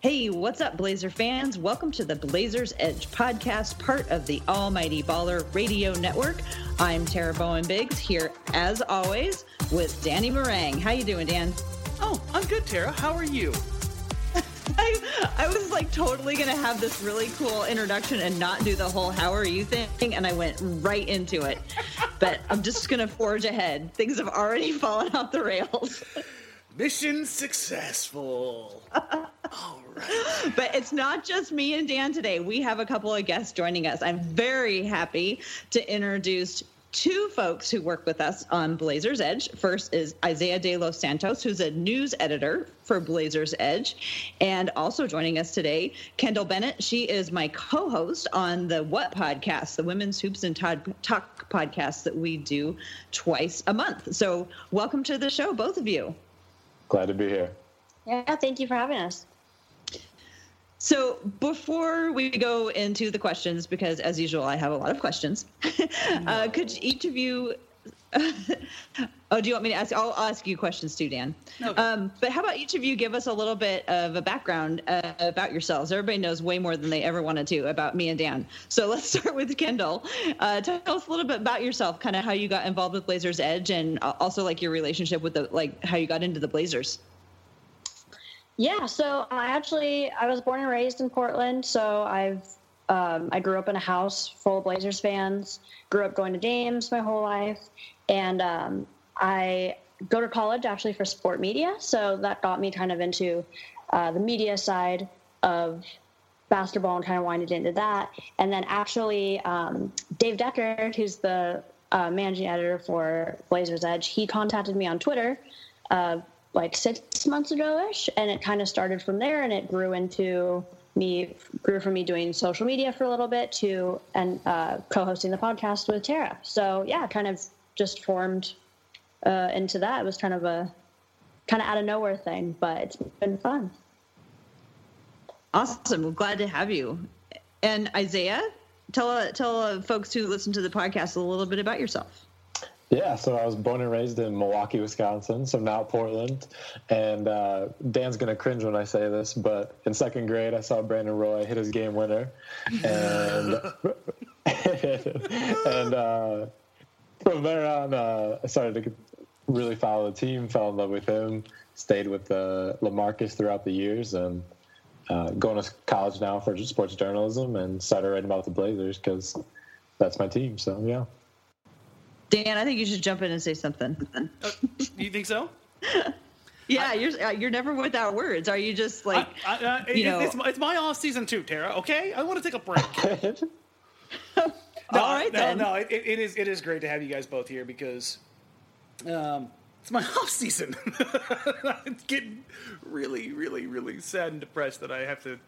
Hey, what's up, Blazer fans? Welcome to the Blazers Edge podcast, part of the Almighty Baller Radio Network. I'm Tara Bowen Biggs here, as always, with Danny Marang. How you doing, Dan? Oh, I'm good, Tara. How are you? I, I was like totally gonna have this really cool introduction and not do the whole "How are you?" thing, and I went right into it. But I'm just gonna forge ahead. Things have already fallen off the rails. Mission successful. All right. But it's not just me and Dan today. We have a couple of guests joining us. I'm very happy to introduce two folks who work with us on Blazers Edge. First is Isaiah de los Santos, who's a news editor for Blazers Edge. And also joining us today, Kendyl Bennett. She is my co host on the What podcast, the Women's Hoops and Todd Talk podcast that we do twice a month. So, welcome to the show, both of you. Glad to be here. Yeah, thank you for having us. So before we go into the questions, because as usual, I have a lot of questions, uh, could each of you? oh, do you want me to ask? I'll ask you questions too, Dan. Okay. Um, but how about each of you give us a little bit of a background uh, about yourselves? Everybody knows way more than they ever wanted to about me and Dan. So let's start with Kendyl. Uh, tell us a little bit about yourself, kind of how you got involved with Blazers Edge, and also like your relationship with the like how you got into the Blazers. Yeah, so I actually I was born and raised in Portland, so I've um, I grew up in a house full of Blazers fans. Grew up going to games my whole life, and um, I go to college actually for sport media, so that got me kind of into uh, the media side of basketball and kind of winded into that. And then actually, um, Dave Deckard, who's the uh, managing editor for Blazers Edge, he contacted me on Twitter. Uh, like six months ago ish, and it kind of started from there, and it grew into me grew from me doing social media for a little bit to and uh, co-hosting the podcast with Tara. So yeah, kind of just formed uh, into that. It was kind of a kind of out of nowhere thing, but it's been fun. Awesome. We're glad to have you. And Isaiah, tell tell uh, folks who listen to the podcast a little bit about yourself. Yeah, so I was born and raised in Milwaukee, Wisconsin, so now Portland. And uh, Dan's going to cringe when I say this, but in second grade, I saw Brandon Roy hit his game winner. And, and uh, from there on, uh, I started to really follow the team, fell in love with him, stayed with uh, Lamarcus throughout the years, and uh, going to college now for sports journalism and started writing about the Blazers because that's my team. So, yeah. Dan, I think you should jump in and say something. Uh, you think so? yeah, I, you're uh, you're never without words. Are you just like I, I, uh, you know? It's, it's, my off season too, Tara. Okay, I want to take a break. no, All right, no, then. no. It, it is it is great to have you guys both here because um, it's my off season. it's getting really, really, really sad and depressed that I have to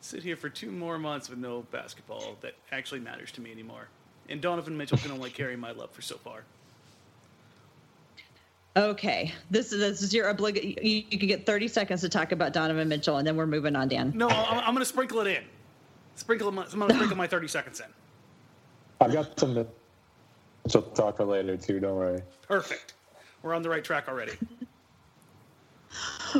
sit here for two more months with no basketball that actually matters to me anymore and Donovan Mitchell can only carry my love for so far. Okay, this is this is your obligation. You, you, can get thirty seconds to talk about Donovan Mitchell, and then we're moving on, Dan. No, I'm, I'm going to sprinkle it in. Sprinkle. My, I'm going to sprinkle my thirty seconds in. I've got some Mitchell talk later too. Don't worry. Perfect. We're on the right track already.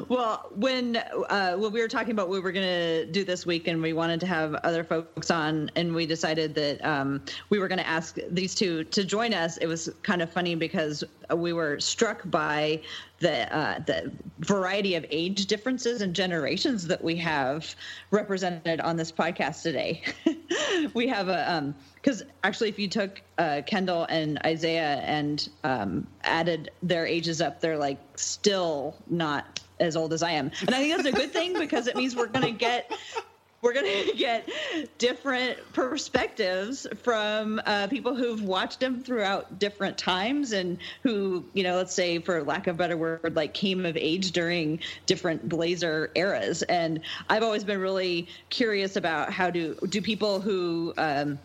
well, when uh, when we were talking about what we were going to do this week, and we wanted to have other folks on, and we decided that um, we were going to ask these two to join us. It was kind of funny because we were struck by the uh, the variety of age differences and generations that we have represented on this podcast today. we have a um because actually, if you took uh, Kendall and Isaiah and um, added their ages up, they're like still not as old as I am. And I think that's a good thing because it means we're going to get we're going to get different perspectives from uh, people who've watched them throughout different times and who, you know, let's say, for lack of a better word, like came of age during different Blazer eras. And I've always been really curious about how do do people who um,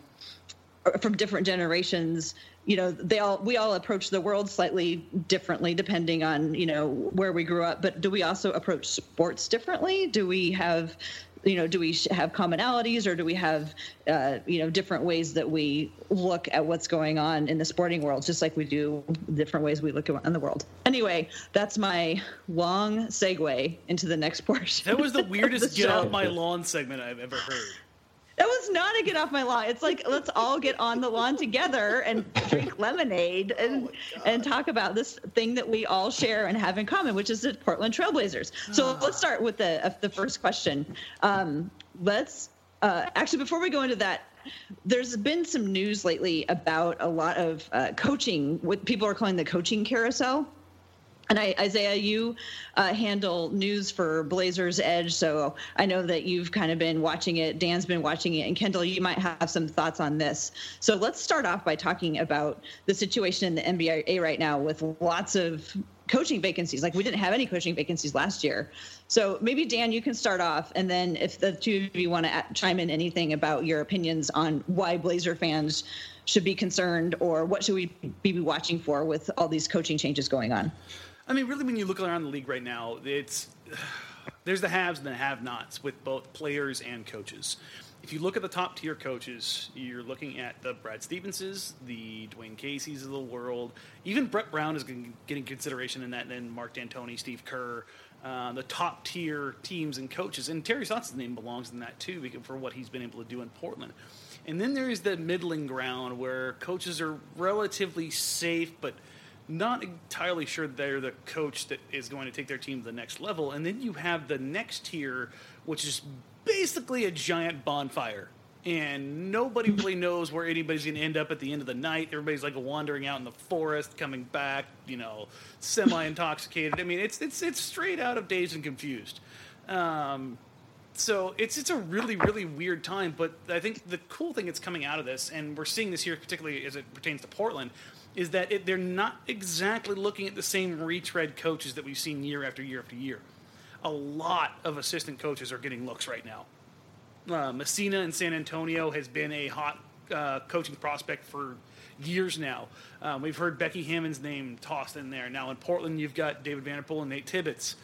from different generations you know they all we all approach the world slightly differently depending on you know where we grew up but do we also approach sports differently do we have you know do we have commonalities or do we have uh, you know different ways that we look at what's going on in the sporting world just like we do different ways we look at the world? Anyway that's my long segue into the next portion that was the weirdest the get off my lawn segment i've ever heard that was not a get off my lawn. It's like let's all get on the lawn together and drink lemonade and Oh and talk about this thing that we all share and have in common, which is the Portland Trailblazers. So let's start with the uh, the first question. Um, let's uh, actually before we go into that. There's been some news lately about a lot of uh, coaching, what people are calling the coaching carousel. And I, Isaiah, you uh, handle news for Blazers Edge, so I know that you've kind of been watching it. Dan's been watching it, and Kendyl, you might have some thoughts on this. So let's start off by talking about the situation in the NBA right now with lots of coaching vacancies. Like we didn't have any coaching vacancies last year. So maybe Dan, you can start off, and then if the two of you want to chime in anything about your opinions on why Blazer fans should be concerned, or what should we be watching for with all these coaching changes going on. I mean, really, when you look around the league right now, it's there's the haves and the have-nots with both players and coaches. If you look at the top tier coaches, you're looking at the Brad Stevenses, the Dwane Casey's of the world. Even Brett Brown is getting consideration in that. And then Mark D'Antoni, Steve Kerr, uh, the top tier teams and coaches, and Terry Stotts's name belongs in that too, for what he's been able to do in Portland. And then there is the middling ground where coaches are relatively safe, but not entirely sure they're the coach that is going to take their team to the next level. And then you have the next tier, which is basically a giant bonfire. And nobody really knows where anybody's going to end up at the end of the night. Everybody's like wandering out in the forest, coming back, you know, semi intoxicated. I mean, it's it's it's straight out of Dazed and Confused. Um, so it's it's a really really weird time. But I think the cool thing that's coming out of this, and we're seeing this here particularly as it pertains to Portland, is that it, they're not exactly looking at the same retread coaches that we've seen year after year after year. A lot of assistant coaches are getting looks right now. Uh, Messina in San Antonio has been a hot uh, coaching prospect for years now. Um, we've heard Becky Hammon's name tossed in there. Now in Portland, you've got David Vanterpool and Nate Tibbetts.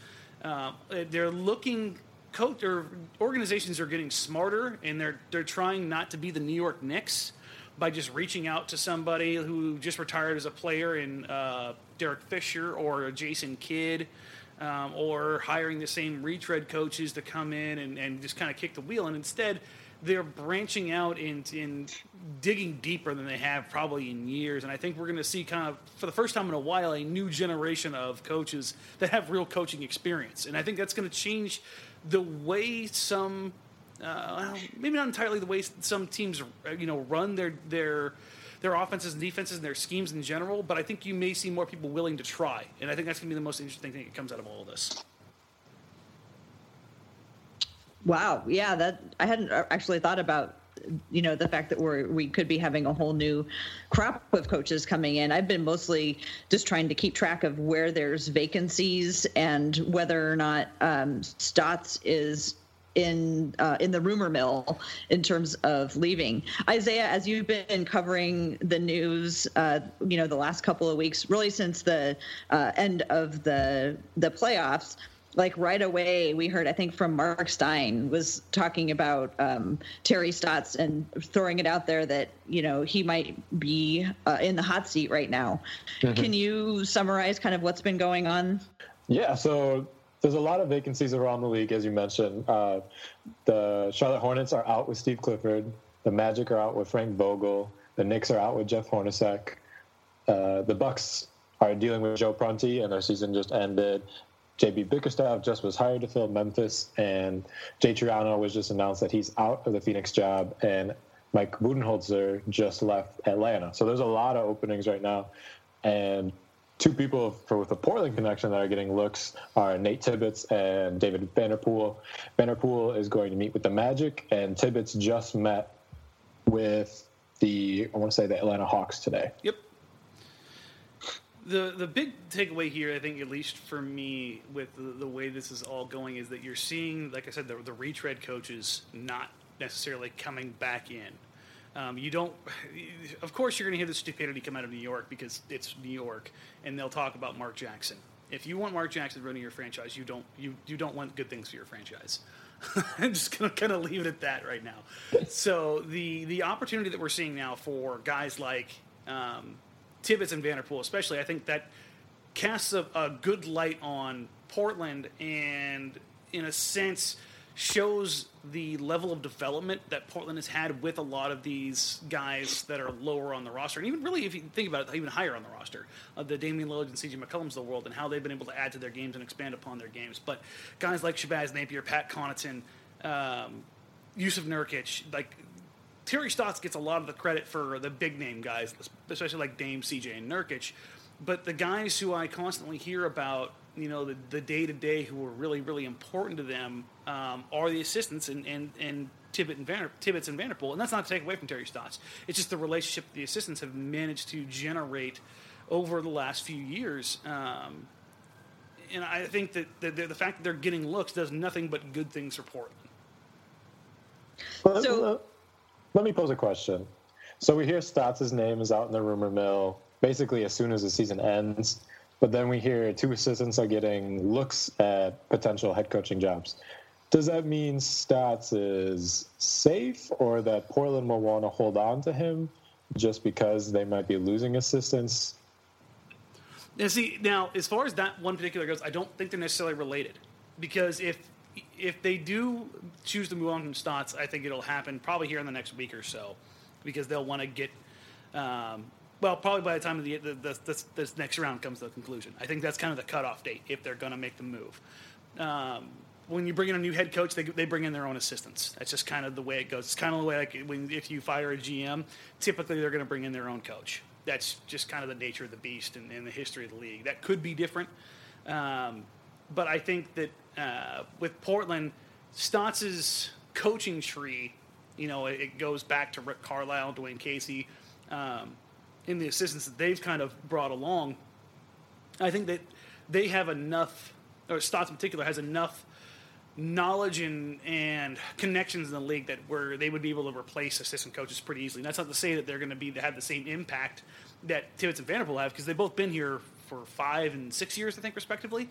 Uh, they're looking. Coach or organizations are getting smarter, and they're they're trying not to be the New York Knicks by just reaching out to somebody who just retired as a player in uh, Derek Fisher or Jason Kidd, um, or hiring the same retread coaches to come in and, and just kind of kick the wheel. And instead, they're branching out and in, in digging deeper than they have probably in years. And I think we're going to see kind of, for the first time in a while, a new generation of coaches that have real coaching experience. And I think that's going to change the way some uh, maybe not entirely the way some teams you know run their their their offenses and defenses and their schemes in general, but I think you may see more people willing to try, and I think that's going to be the most interesting thing that comes out of all of this. Wow, yeah, that I hadn't actually thought about you know the fact that we're we could be having a whole new crop of coaches coming in i've been mostly just trying to keep track of where there's vacancies and whether or not um, stotts is in uh, in the rumor mill in terms of leaving. Isaiah, as you've been covering the news, uh, you know the last couple of weeks, really since the uh, end of the the playoffs. Like right away, we heard I think from Mark Stein was talking about um, Terry Stotts and throwing it out there that you know he might be uh, in the hot seat right now. Mm-hmm. Can you summarize kind of what's been going on? Yeah, so there's a lot of vacancies around the league, as you mentioned. Uh, the Charlotte Hornets are out with Steve Clifford. The Magic are out with Frank Vogel. The Knicks are out with Jeff Hornacek. Uh, the Bucks are dealing with Joe Prunty, and their season just ended. JB Bickerstaff just was hired to fill Memphis, and Jay Triano was just announced that he's out of the Phoenix job, and Mike Budenholzer just left Atlanta. So there's a lot of openings right now, and two people with a Portland connection that are getting looks are Nate Tibbetts and David Vanterpool. Vanterpool is going to meet with the Magic, and Tibbetts just met with the I want to say the Atlanta Hawks today. Yep. The the big takeaway here, I think, at least for me, with the, the way this is all going, is that you're seeing, like I said, the, the retread coaches not necessarily coming back in. Um, you don't, of course, you're going to hear the stupidity come out of New York because it's New York, and they'll talk about Mark Jackson. If you want Mark Jackson running your franchise, you don't you you don't want good things for your franchise. I'm just gonna kind of leave it at that right now. So the the opportunity that we're seeing now for guys like um, and Vanterpool, especially, I think that casts a, a good light on Portland, and in a sense shows the level of development that Portland has had with a lot of these guys that are lower on the roster, and even really, if you think about it, even higher on the roster, uh, the Damian Lillard and CJ McCollums of the world, and how they've been able to add to their games and expand upon their games. But guys like Shabazz Napier, Pat Connaughton, um, Jusuf Nurkic, like Terry Stotts gets a lot of the credit for the big name guys, especially like Dame, CJ, and Nurkic. But the guys who I constantly hear about you know the, the day-to-day who are really really important to them um, are the assistants and and, and Tibbet and Vander, Tibbetts and Vanterpool, and that's not to take away from Terry Stotts. It's just the relationship the assistants have managed to generate over the last few years. Um, and I think that the, the, the, fact that they're getting looks does nothing but good things for Portland. Well, so, let me pose a question. So we hear Stotts' name is out in the rumor mill basically as soon as the season ends. But then we hear two assistants are getting looks at potential head coaching jobs. Does that mean Stotts is safe or that Portland will want to hold on to him just because they might be losing assistants? Now, see, now as far as that one particular goes, I don't think they're necessarily related because if if they do choose to move on from Stotts, I think it'll happen probably here in the next week or so because they'll want to get um, well, probably by the time the, the, the, this, this, next round comes to a conclusion. I think that's kind of the cutoff date if they're going to make the move. Um, when you bring in a new head coach, they, they bring in their own assistants. That's just kind of the way it goes. It's kind of the way like when if you fire a GM, typically they're going to bring in their own coach. That's just kind of the nature of the beast and, and the history of the league. That could be different, um, but I think that uh, with Portland, Stotts's coaching tree, you know, it, it, goes back to Rick Carlisle, Dwane Casey. Um, in the assistance that they've kind of brought along, I think that they have enough, or Stotts in particular has enough knowledge and, and connections in the league that where they would be able to replace assistant coaches pretty easily. And that's not to say that they're going to be to have the same impact that Tibbetts and Vanterpool have because they've both been here for five and six years, I think, respectively.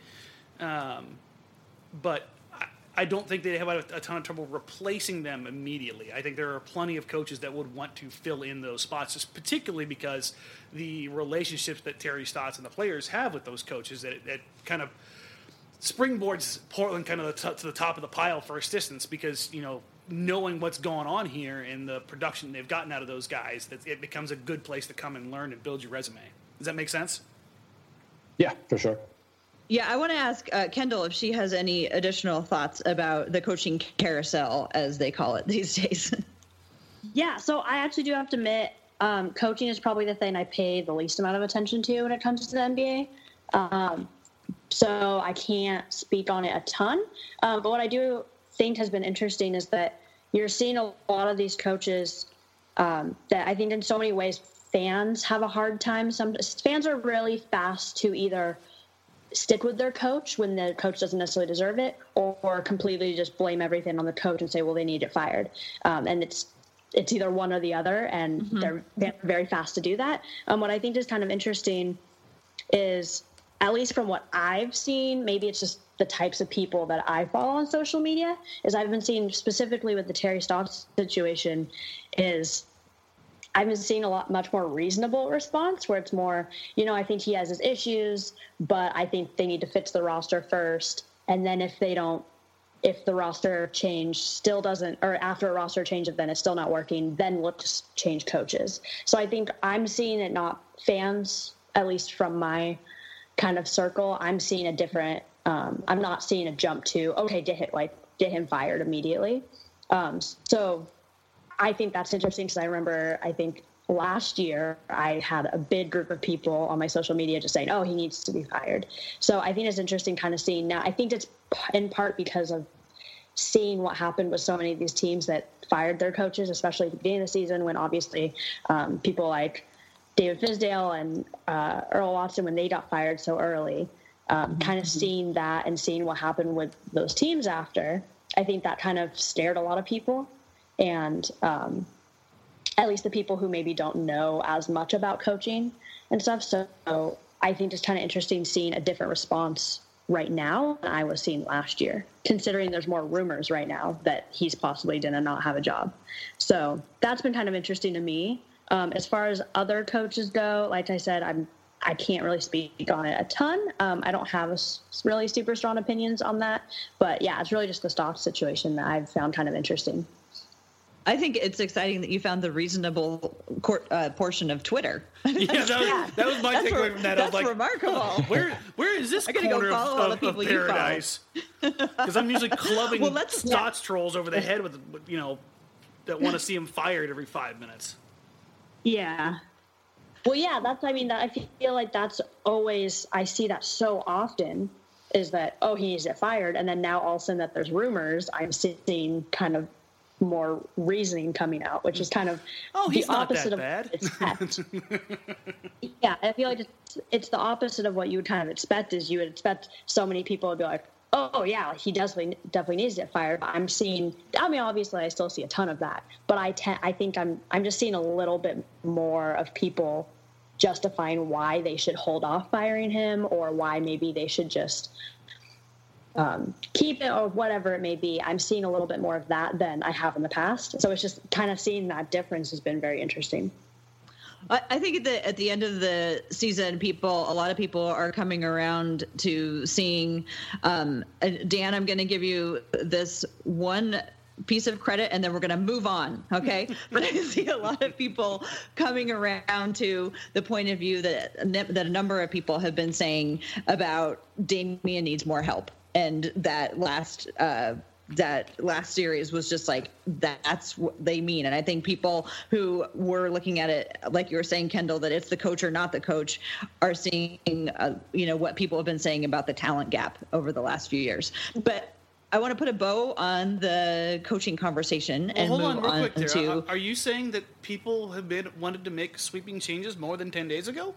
Um, but I don't think they have a, ton of trouble replacing them immediately. I think there are plenty of coaches that would want to fill in those spots, just particularly because the relationships that Terry Stotts and the players have with those coaches that, that kind of springboards Portland kind of to the top of the pile for assistants because you know knowing what's going on here and the production they've gotten out of those guys, that it becomes a good place to come and learn and build your resume. Does that make sense? Yeah, for sure. Yeah, I want to ask uh, Kendyl if she has any additional thoughts about the coaching carousel, as they call it these days. yeah, so I actually do have to admit, um, coaching is probably the thing I pay the least amount of attention to when it comes to the NBA. Um, so I can't speak on it a ton. Um, but what I do think has been interesting is that you're seeing a lot of these coaches um, that I think in so many ways fans have a hard time. Some fans are really fast to either stick with their coach when the coach doesn't necessarily deserve it, or, or completely just blame everything on the coach and say, "Well, they need it fired." Um, and it's it's either one or the other, and mm-hmm. they're, they're, very fast to do that. Um, what I think is kind of interesting is, at least from what I've seen, maybe it's just the types of people that I follow on social media. Is I've been seeing specifically with the Terry Stotts situation, is I've been seeing a lot much more reasonable response where it's more, you know, I think he has his issues, but I think they need to fix the roster first. And then if they don't, if the roster change still doesn't, or after a roster change, if then it's still not working, then we'll just change coaches. So I think I'm seeing it not fans, at least from my kind of circle, I'm seeing a different, um, I'm not seeing a jump to, okay, get hit, like, get him fired immediately. Um, so I think that's interesting because I remember I think last year I had a big group of people on my social media just saying, "Oh, he needs to be fired." So I think it's interesting kind of seeing now. I think it's in part because of seeing what happened with so many of these teams that fired their coaches, especially at the beginning of the season when obviously um, people like David Fizdale and uh, Earl Watson when they got fired so early. Um, mm-hmm. Kind of seeing that and seeing what happened with those teams after, I think that kind of scared a lot of people, and um, at least the people who maybe don't know as much about coaching and stuff. So I think it's kind of interesting seeing a different response right now than I was seeing last year, considering there's more rumors right now that he's possibly going to not have a job. So that's been kind of interesting to me. Um, as far as other coaches go, like I said, I'm I can't really speak on it a ton. Um, I don't have really super strong opinions on that, but yeah, it's really just the Stotts situation that I've found kind of interesting. I think it's exciting that you found the reasonable court, uh, portion of Twitter. yeah, that was, that was my takeaway from that. That's like, remarkable. Where where is this corner go of, of, of paradise? Because I'm usually clubbing well, let's, Stotts yeah. trolls over the head with you know that want to see him fired every five minutes. Yeah. Well, yeah, that's. I mean, that, I feel like that's always. I see that so often. Is that oh he needs to get fired, and then now all of a sudden that there's rumors. I'm seeing kind of more reasoning coming out, which is kind of oh, the opposite of bad. expect. yeah, I feel like it's, it's the opposite of what you would kind of expect. Is you would expect so many people to be like, "Oh yeah, he definitely definitely needs to get fired." But I'm seeing. I mean, obviously, I still see a ton of that, but I te- I think I'm I'm just seeing a little bit more of people justifying why they should hold off firing him or why maybe they should just um, keep it or whatever it may be. I'm seeing a little bit more of that than I have in the past. So it's just kind of seeing that difference has been very interesting. I think at the at the end of the season, people, a lot of people are coming around to seeing. Um, Dan, I'm going to give you this one piece of credit and then we're going to move on okay but i see a lot of people coming around to the point of view that that a number of people have been saying about Damian needs more help and that last uh, that last series was just like that's what they mean and i think people who were looking at it like you were saying kendyl that it's the coach or not the coach are seeing uh, you know what people have been saying about the talent gap over the last few years but I want to put a bow on the coaching conversation well, and hold move on, real on quick to. Are you saying that people have been wanted to make sweeping changes more than ten days ago?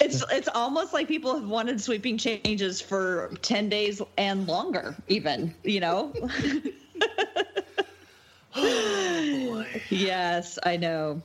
It's it's almost like people have wanted sweeping changes for 10 days and longer even you know? Oh, yes i know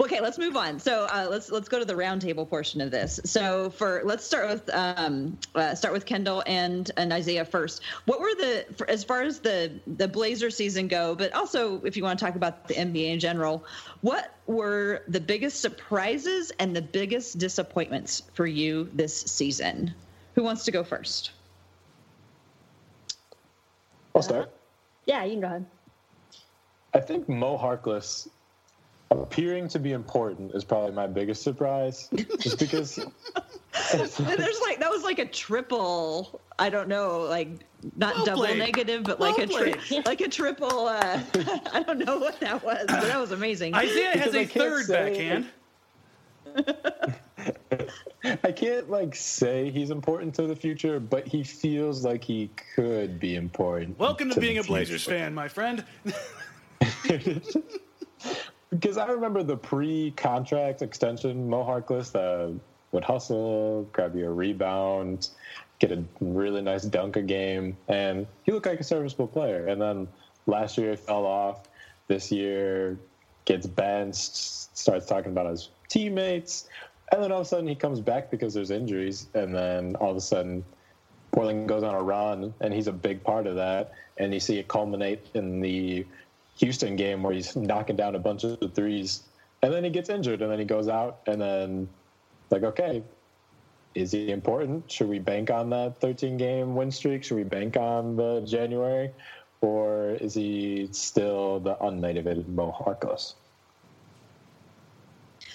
Okay, let's move on. So uh, let's let's go to the roundtable portion of this. So for let's start with um, uh, start with Kendyl and and Isaiah first. What were the for, as far as the the Blazer season go, but also if you want to talk about the NBA in general, what were the biggest surprises and the biggest disappointments for you this season? Who wants to go first? I'll start. Yeah, you can go ahead. I think Mo Harkless appearing to be important is probably my biggest surprise just because there's like that was like a triple i don't know like not well double played. negative but well like a tri- like a triple uh, i don't know what that was but that was amazing isaiah has a third backhand I can't like say he's important to the future, but he feels like he could be important. Welcome to, to being a Blazers fan, my friend because I remember the pre-contract extension, Mo Harkless uh, would hustle, grab you a rebound, get a really nice dunk a game, and he looked like a serviceable player. And then last year he fell off. This year gets benched, starts talking about his teammates, and then all of a sudden he comes back because there's injuries, and then all of a sudden Portland goes on a run, and he's a big part of that. And you see it culminate in the Houston game where he's knocking down a bunch of threes, and then he gets injured, and then he goes out, and then like, okay, is he important? Should we bank on that 13 game win streak? Should we bank on the January, or is he still the unmotivated Mo Harkless?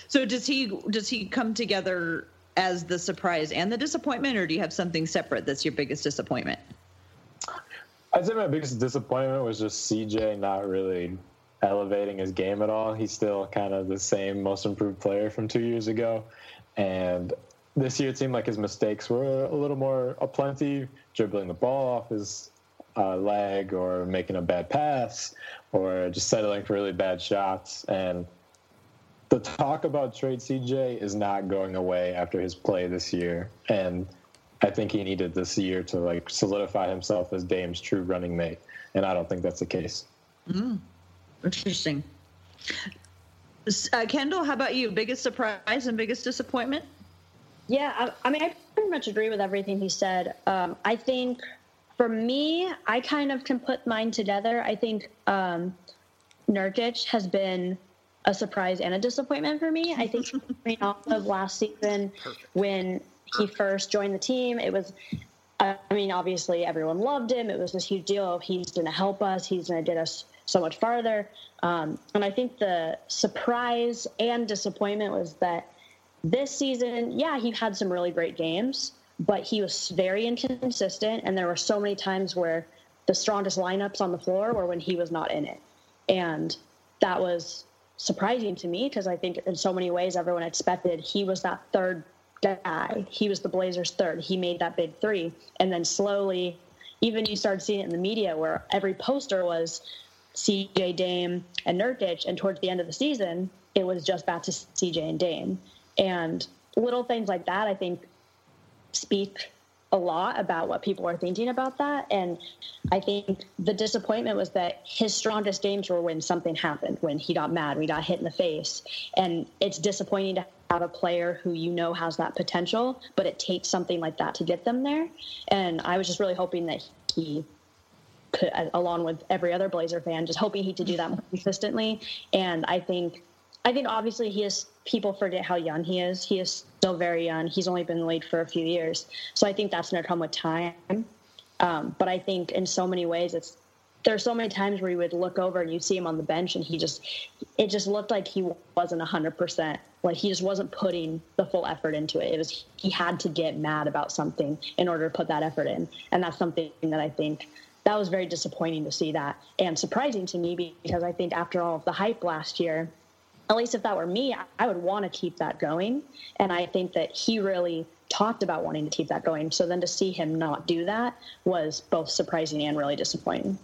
So does he does he come together as the surprise and the disappointment, or do you have something separate that's your biggest disappointment? I'd say my biggest disappointment was just CJ not really elevating his game at all. He's still kind of the same most improved player from two years ago. And this year it seemed like his mistakes were a little more aplenty, dribbling the ball off his uh, leg or making a bad pass or just settling for really bad shots. And the talk about trade CJ is not going away after his play this year. And I think he needed this year to like solidify himself as Dame's true running mate. And I don't think that's the case. Mm, interesting. Uh, Kendyl, how about you? Biggest surprise and biggest disappointment? Yeah, I, I mean, I pretty much agree with everything he said. Um, I think for me, I kind of can put mine together. I think um, Nurkic has been a surprise and a disappointment for me. I think coming off of last season Perfect. when he first joined the team, it was I mean, obviously everyone loved him. It was this huge deal. He's going to help us. He's going to get us so much farther. Um, and I think the surprise and disappointment was that this season, yeah, he had some really great games, but he was very inconsistent. And there were so many times where the strongest lineups on the floor were when he was not in it. And that was surprising to me because I think in so many ways everyone expected he was that third guy. He was the Blazers' third. He made that big three. And then slowly, even you started seeing it in the media where every poster was CJ Dame and Nurkic. And towards the end of the season, it was just back to CJ and Dame. And little things like that, I think, speak a lot about what people are thinking about that. And I think the disappointment was that his strongest games were when something happened, when he got mad, when he got hit in the face. And it's disappointing to have a player who you know has that potential, but it takes something like that to get them there. And I was just really hoping that he could, along with every other Blazer fan, just hoping he could do that more consistently. And I think, I think obviously he is. People forget how young he is. He is still very young. He's only been league for a few years, so I think that's going to come with time. Um, but I think in so many ways, it's there's so many times where you would look over and you see him on the bench and he just it just looked like he wasn't 100% like he just wasn't putting the full effort into it. It was he had to get mad about something in order to put that effort in. And that's something that i think that was very disappointing to see that and surprising to me because i think after all of the hype last year at least if that were me i would want to keep that going. And i think that he really talked about wanting to keep that going. So then to see him not do that was both surprising and really disappointing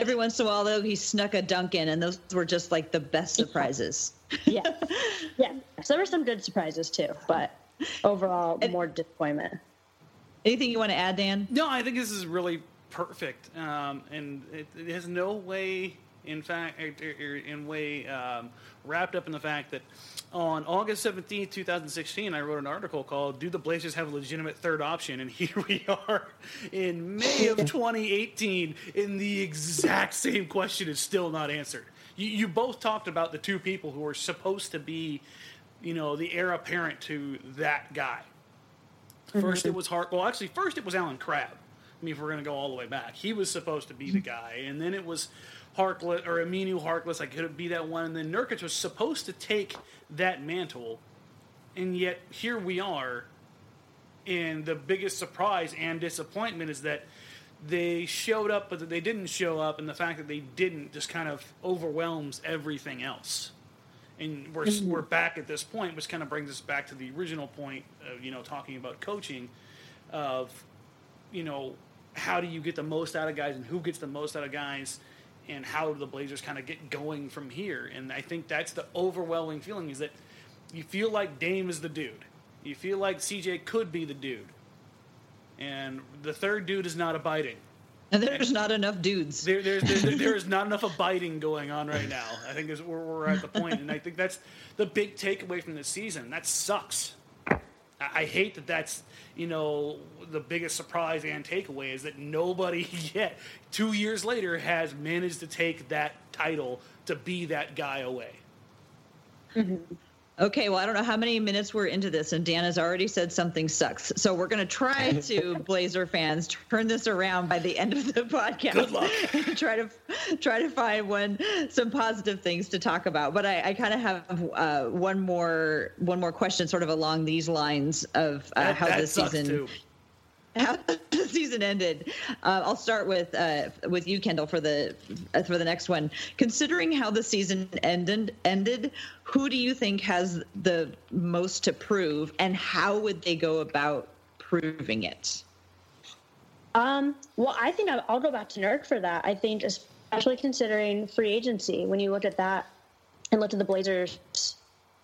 Every once in a while, though, he snuck a dunk in, and those were just like the best surprises. yeah, yeah. So there were some good surprises too, but overall, and, more disappointment. Anything you want to add, Dan? No, I think this is really perfect, um, and it, it, has no way, in fact, in way um, wrapped up in the fact that on August 17th, 2016, I wrote an article called Do the Blazers Have a Legitimate Third Option? And here we are in May of 2018, and the exact same question is still not answered. You, you both talked about the two people who were supposed to be, you know, the heir apparent to that guy. 1st mm-hmm. it was Hart. Well, actually, first it was Allen Crabbe. I mean, if we're going to go all the way back, he was supposed to be the guy, and then it was Harkless or Aminu Harkless. I could be that one? And then Nurkic was supposed to take that mantle, and yet here we are. And the biggest surprise and disappointment is that they showed up, but they didn't show up, and the fact that they didn't just kind of overwhelms everything else. And we're mm-hmm. we're back at this point, which kind of brings us back to the original point of you know talking about coaching, of you know how do you get the most out of guys and who gets the most out of guys and how do the Blazers kind of get going from here. And I think that's the overwhelming feeling is that you feel like Dame is the dude. You feel like CJ could be the dude. And the third dude is not abiding. And there's and not enough dudes. There, there, there, there is not enough abiding going on right now. I think is where we're at the point, and I think that's the big takeaway from this season. That sucks. I hate that that's you know the biggest surprise and takeaway is that nobody yet two years later has managed to take that title to be that guy away. Mm-hmm. Okay, well, I don't know how many minutes we're into this, and Dan has already said something sucks. So we're going to try to, Blazer fans, turn this around by the end of the podcast. Good luck. try to try to find one some positive things to talk about. But I, I kind of have uh, one more one more question, sort of along these lines of uh, that, how that this season. Too. How the season ended. Uh, I'll start with uh, with you, Kendyl, for the uh, for the next one. Considering how the season ended, ended, who do you think has the most to prove, and how would they go about proving it? Um, well, I think I'll go back to Nurk for that. I think, especially considering free agency, when you look at that and look at the Blazers'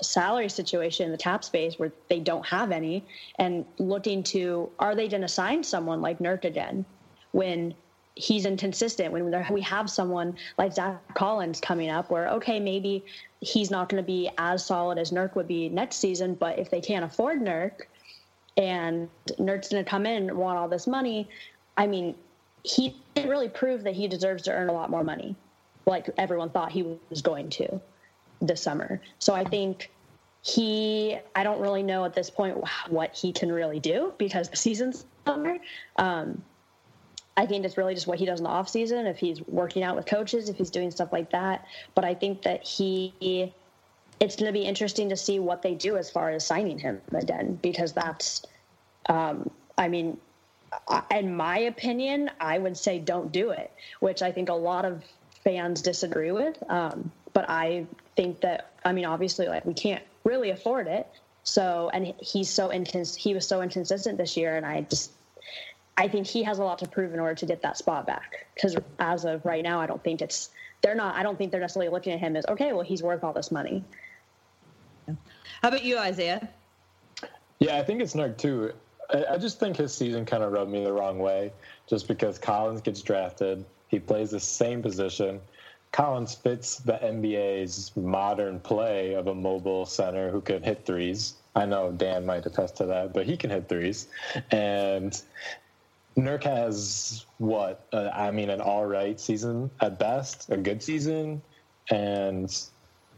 salary situation, in the cap space where they don't have any, and looking to are they going to sign someone like Nurk again when he's inconsistent when we have someone like Zach Collins coming up where okay maybe he's not going to be as solid as Nurk would be next season but if they can't afford Nurk and Nurk's going to come in and want all this money I mean, he didn't really prove that he deserves to earn a lot more money, like everyone thought he was going to this summer. So I think he, I don't really know at this point what he can really do because the season's summer. Um, I think it's really just what he does in the off season. If he's working out with coaches, if he's doing stuff like that. But I think that he, it's going to be interesting to see what they do as far as signing him again because that's, um, I mean, in my opinion, I would say don't do it, which I think a lot of fans disagree with. Um, but I think that, I mean, obviously, like we can't really afford it. So, and he's so intense. he was so inconsistent this year, and I just, I think he has a lot to prove in order to get that spot back. Because as of right now, I don't think it's they're not. I don't think they're necessarily looking at him as okay. Well, he's worth all this money. How about you, Isaiah? Yeah, I think it's Nurk too. I, just think his season kind of rubbed me the wrong way, just because Collins gets drafted. He plays the same position. Collins fits the NBA's modern play of a mobile center who can hit threes. I know Dan might attest to that, but he can hit threes. And Nurk has what? Uh, I mean, an all right season at best, a good season. And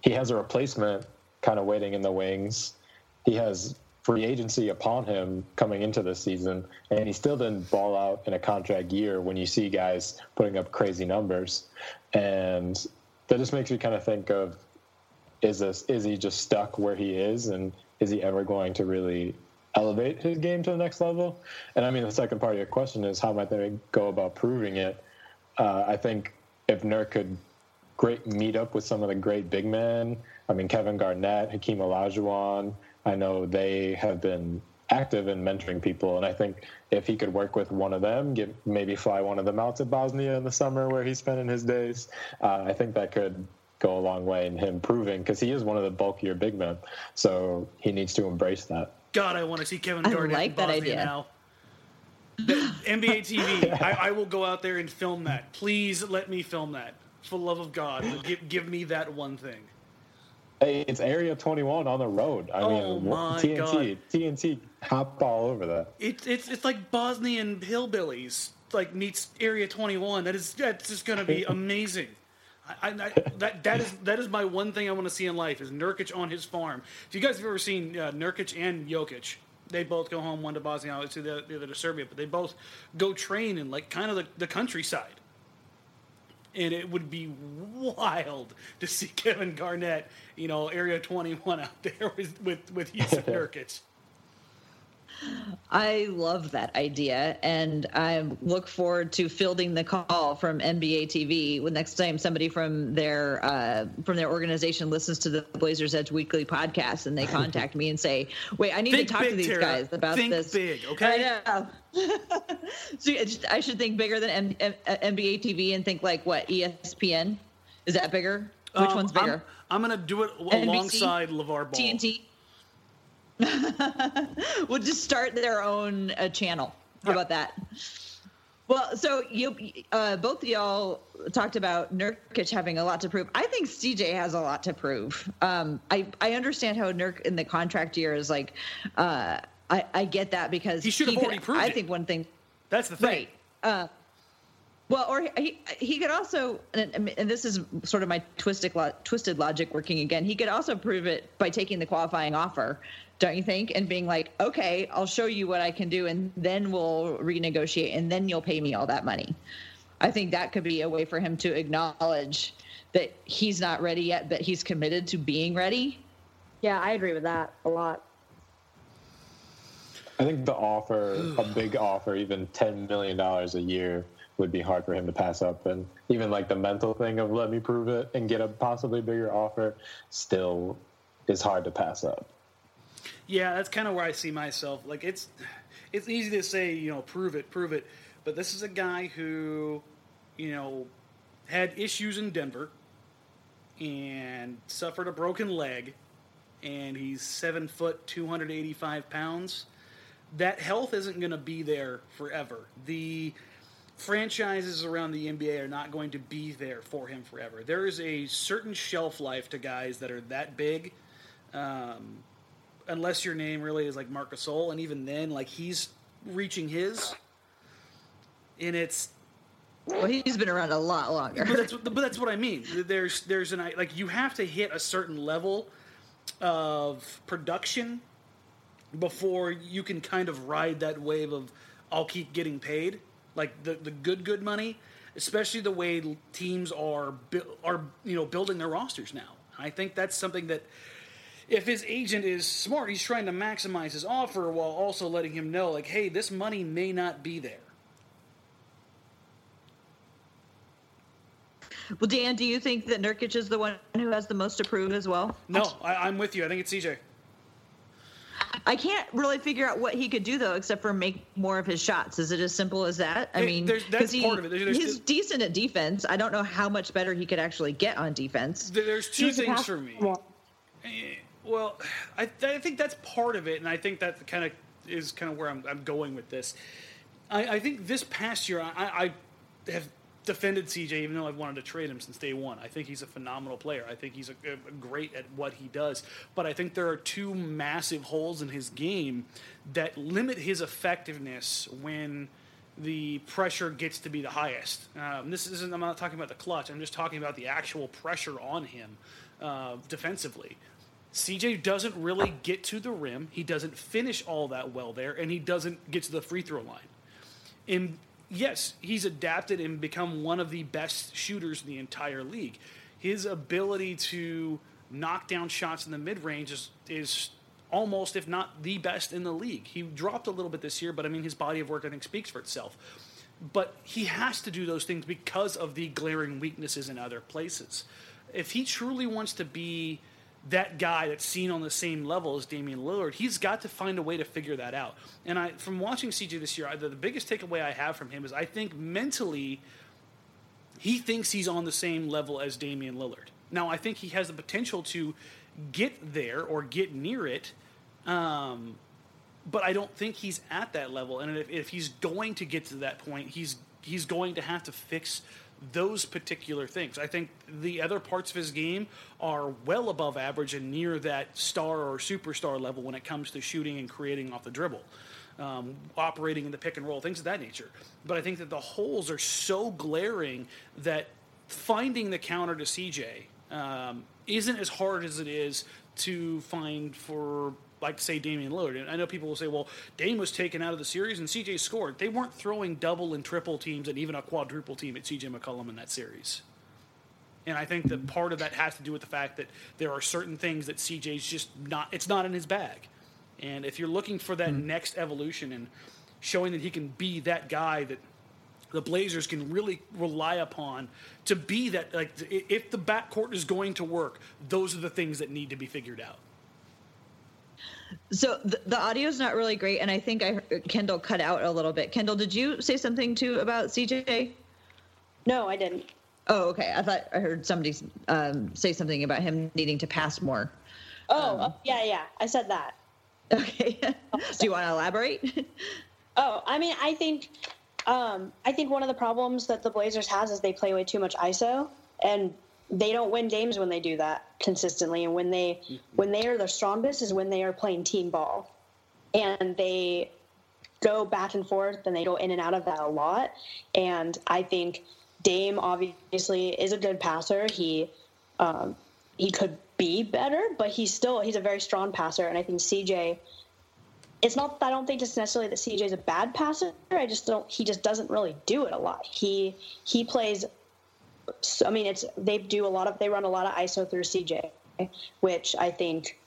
he has a replacement kind of waiting in the wings. He has free agency upon him coming into this season, and he still didn't ball out in a contract year when you see guys putting up crazy numbers. And that just makes me kind of think of is this is he just stuck where he is and is he ever going to really elevate his game to the next level? And I mean the second part of your question is how might they go about proving it? Uh, I think if Nurk could great meet up with some of the great big men, I mean Kevin Garnett, Hakeem Olajuwon, I know they have been active in mentoring people, and I think if he could work with one of them, get maybe fly one of them out to Bosnia in the summer where he's spending his days, uh, I think that could go a long way in him proving because he is one of the bulkier big men, so he needs to embrace that. God, I want to see Kevin Garnett I like in Bosnia that idea. now. The NBA TV, I, I, will go out there and film that. Please let me film that. For the love of God, give, give me that one thing. Hey, it's Area 21 on the road. I oh mean, TNT, God. TNT, hop all over that. It's it's it's like Bosnian hillbillies like meets Area 21. That is that's just going to be amazing. I, I, that that is that is my one thing I want to see in life is Nurkic on his farm. If you guys have ever seen uh, Nurkic and Jokic, they both go home one to Bosnia, to the, the other to Serbia, but they both go train in like kind of the, the countryside and it would be wild to see Kevin Garnett, you know, Area 21 out there with with, with Jusuf Nurkic. I love that idea, and I look forward to fielding the call from NBA TV when next time somebody from their uh, from their organization listens to the Blazers Edge Weekly podcast and they contact me and say, "Wait, I need think to talk big, to these Tara. guys about think this." Big, okay? I know. So I should think bigger than M- M- NBA TV and think like what ESPN is that bigger? Which um, one's bigger? I'm, I'm to do it alongside LeVar Ball. TNT. we'll just start their own uh, channel. How about that? Well, so you uh, both of y'all talked about Nurkic having a lot to prove. I think CJ has a lot to prove. Um, I I understand how Nurk in the contract year is like. Uh, I, I get that because he should have already proved. I it. think one thing. That's the thing, right? Uh, well, or he he could also, and, and this is sort of my twisted twisted logic working again. He could also prove it by taking the qualifying offer, don't you think? And being like, okay, I'll show you what I can do, and then we'll renegotiate, and then you'll pay me all that money. I think that could be a way for him to acknowledge that he's not ready yet, but he's committed to being ready. Yeah, I agree with that a lot. I think the offer, a big offer, even ten million dollars a year, would be hard for him to pass up. And even like the mental thing of let me prove it and get a possibly bigger offer, still is hard to pass up. Yeah, that's kind of where I see myself. Like it's it's easy to say, you know, prove it, prove it, but this is a guy who, you know, had issues in Denver and suffered a broken leg, and he's seven foot, two hundred eighty five pounds. That health isn't going to be there forever. The franchises around the NBA are not going to be there for him forever. There is a certain shelf life to guys that are that big. Um, unless your name really is like Marc Gasol, and even then, like he's reaching his, and it's. Well, he's been around a lot longer. But that's, but that's what I mean. There's there's an like you have to hit a certain level of production before you can kind of ride that wave of I'll keep getting paid, like the the good good money, especially the way teams are are you know building their rosters now. I think that's something that if his agent is smart, he's trying to maximize his offer while also letting him know, like, hey, this money may not be there. Well, Dan, do you think that Nurkic is the one who has the most to prove as well? No, I, am with you. I think it's CJ. I can't really figure out what he could do though, except for make more of his shots. Is it as simple as that? I mean, there's, that's he, part of it. There's, there's, he's decent at defense. I don't know how much better he could actually get on defense. There's two things for me. Eh, well, I, I think that's part of it, and I think that kind of is kind of where I'm, I'm going with this. I, I think this past year, I, I have defended CJ even though I've wanted to trade him since day one. I think he's a phenomenal player. I think he's a, a great at what he does. But I think there are two massive holes in his game that limit his effectiveness when the pressure gets to be the highest. Um, this isn't. I'm not talking about the clutch. I'm just talking about the actual pressure on him uh, defensively. CJ doesn't really get to the rim. He doesn't finish all that well there, and he doesn't get to the free throw line. And yes, he's adapted and become one of the best shooters in the entire league. His ability to knock down shots in the mid range is, is almost, if not the best in the league. He dropped a little bit this year, but I mean, his body of work, I think, speaks for itself. But he has to do those things because of the glaring weaknesses in other places. If he truly wants to be that guy that's seen on the same level as Damian Lillard, he's got to find a way to figure that out. And I, from watching CJ this year, the, the biggest takeaway I have from him is I think mentally, he thinks he's on the same level as Damian Lillard. Now, I think he has the potential to get there or get near it, um, but I don't think he's at that level. And if, if he's going to get to that point, he's he's going to have to fix those particular things. I think the other parts of his game are well above average and near that star or superstar level when it comes to shooting and creating off the dribble, um, operating in the pick and roll, things of that nature. But I think that the holes are so glaring that finding the counter to CJ um, isn't as hard as it is to find for like to say Damian Lillard. And I know people will say, well, Dame was taken out of the series and CJ scored. They weren't throwing double and triple teams and even a quadruple team at CJ McCollum in that series. And I think that part of that has to do with the fact that there are certain things that CJ's just not, it's not in his bag. And if you're looking for that mm-hmm. next evolution and showing that he can be that guy that the Blazers can really rely upon to be that, like, if the backcourt is going to work, those are the things that need to be figured out. So the, the audio is not really great, and I think I Kendyl cut out a little bit. Kendyl, did you say something too about CJ? No, I didn't. Oh, okay. I thought I heard somebody um, say something about him needing to pass more. Oh, um, yeah, yeah. I said that. Okay. Do you want to elaborate? oh, I mean, I think, um, I think one of the problems that the Blazers has is they play way too much ISO, and they don't win games when they do that consistently. And when they when they are their strongest is when they are playing team ball. And they go back and forth and they go in and out of that a lot. And i think dame obviously is a good passer. He um, he could be better but he's still he's a very strong passer. And i think cj it's not i don't think it's necessarily that cj is a bad passer. I just don't he just doesn't really do it a lot. He he plays so, I mean, it's they do a lot of they run a lot of ISO through CJ, which I think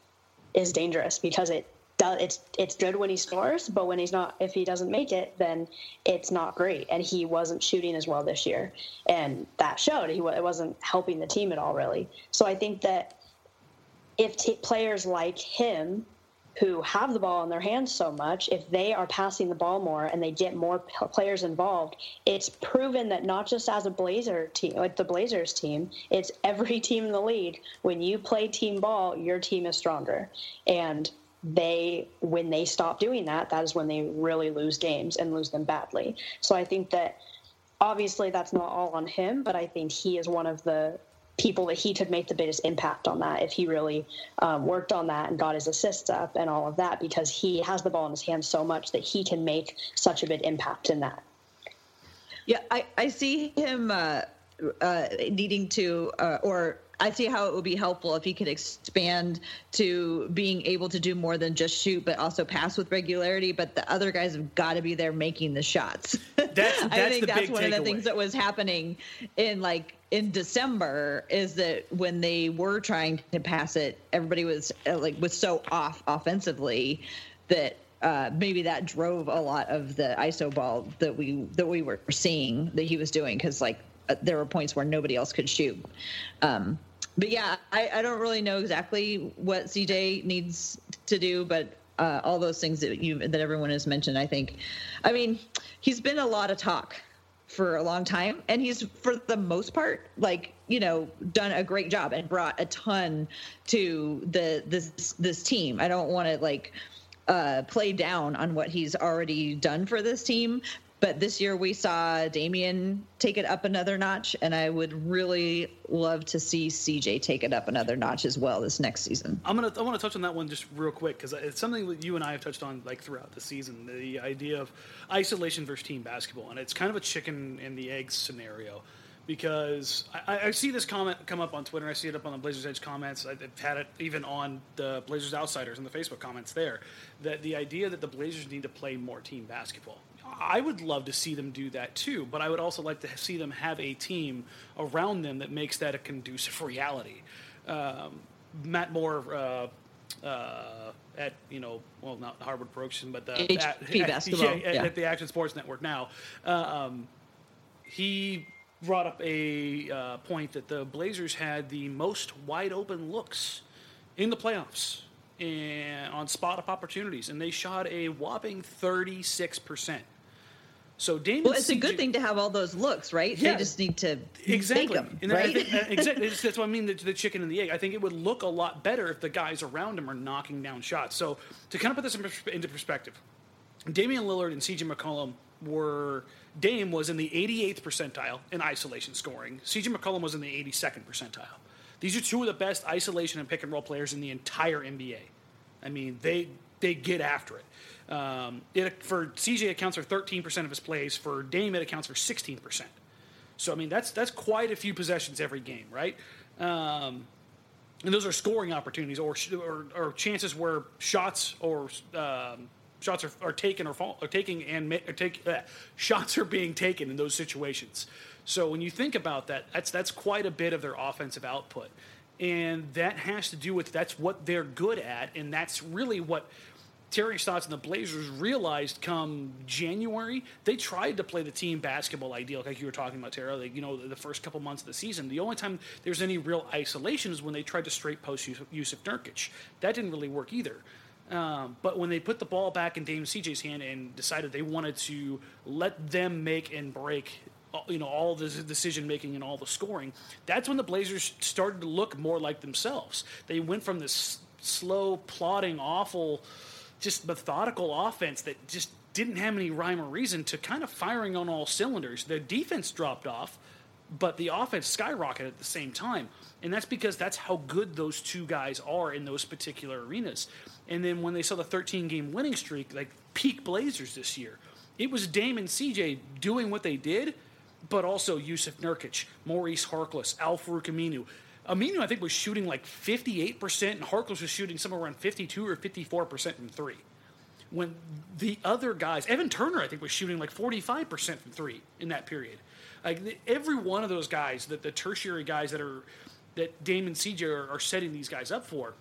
is dangerous because it does it's it's good when he scores, but when he's not, if he doesn't make it, then it's not great. And he wasn't shooting as well this year, and that showed. He it wasn't helping the team at all, really. So I think that if t- players like him who have the ball in their hands so much, if they are passing the ball more and they get more players involved, it's proven that not just as a Blazer team, like the Blazers team, it's every team in the league. When you play team ball, your team is stronger. And they when they stop doing that that is when they really lose games and lose them badly so i think that obviously that's not all on him but i think he is one of the people that he could make the biggest impact on that if he really um, worked on that and got his assists up and all of that because he has the ball in his hands so much that he can make such a big impact in that. Yeah i, I see him uh, uh, needing to uh, or I see how it would be helpful if he could expand to being able to do more than just shoot, but also pass with regularity. But the other guys have got to be there making the shots. That's, that's I think that's one takeaway. of the things that was happening in like in December is that when they were trying to pass it, everybody was uh, like was so off offensively that uh, maybe that drove a lot of the ISO ball that we that we were seeing that he was doing because like uh, there were points where nobody else could shoot. Um, but yeah, I, I don't really know exactly what CJ needs to do, but uh, all those things that you that everyone has mentioned, I think. I mean, he's been a lot of talk for a long time, and he's for the most part, like you know, done a great job and brought a ton to the this this team. I don't want to like uh, play down on what he's already done for this team, but this year we saw Damian take it up another notch, and I would really love to see CJ take it up another notch as well this next season. I'm gonna I want to touch on that one just real quick because it's something that you and I have touched on like throughout the season. The idea of isolation versus team basketball, and it's kind of a chicken and the egg scenario. Because I, I see this comment come up on Twitter, I see it up on the Blazers Edge comments. I've had it even on the Blazers Outsiders and the Facebook comments there. That the idea that the Blazers need to play more team basketball. I would love to see them do that too, but I would also like to see them have a team around them that makes that a conducive reality. Um, Matt Moore uh, uh, at you know, well, not Hardwood Paroxysm, but the HP at, basketball, yeah, at, yeah. at the Action Sports Network now. Um, he brought up a uh, point that the Blazers had the most wide open looks in the playoffs and on spot up opportunities, and they shot a whopping thirty six percent. So Damian Well, it's a good thing to have all those looks, right? Yeah. They just need to exactly. make them, And right? think- exactly. That's what I mean. The, the chicken and the egg. I think it would look a lot better if the guys around him are knocking down shots. So to kind of put this in into perspective, Damian Lillard and CJ McCollum were Dame was in the 88th percentile in isolation scoring. CJ McCollum was in the 82nd percentile. These are two of the best isolation and pick and roll players in the entire NBA. I mean, they they get after it. Um, it for CJ accounts for 13% of his plays. For Dame, it accounts for 16%. So I mean, that's that's quite a few possessions every game, right? Um, and those are scoring opportunities or or, or chances where shots or um, shots are, are taken or fall or taking and ma- take uh, shots are being taken in those situations. So when you think about that, that's that's quite a bit of their offensive output, and that has to do with that's what they're good at, and that's really what Terry Stotts and the Blazers realized come January, they tried to play the team basketball ideal, like you were talking about, Tara. Like, you know, the first couple months of the season, the only time there's any real isolation is when they tried to straight post Jusuf, Nurkic. That didn't really work either. Um, but when they put the ball back in Dame CJ's hand and decided they wanted to let them make and break, uh, you know, all the decision making and all the scoring, that's when the Blazers started to look more like themselves. They went from this slow, plodding, awful just methodical offense that just didn't have any rhyme or reason to kind of firing on all cylinders. Their defense dropped off, but the offense skyrocketed at the same time. And that's because that's how good those two guys are in those particular arenas. And then when they saw the 13 game winning streak, like peak Blazers this year, it was Dame and CJ doing what they did, but also Jusuf Nurkic, Maurice Harkless, Al Aminu. Aminu, I think, was shooting like 58%, and Harkless was shooting somewhere around 52 or 54% from three. When the other guys, Evan Turner, I think, was shooting like 45% from three in that period. Like every one of those guys, that the tertiary guys that are that Dame and CJ are, are setting these guys up for,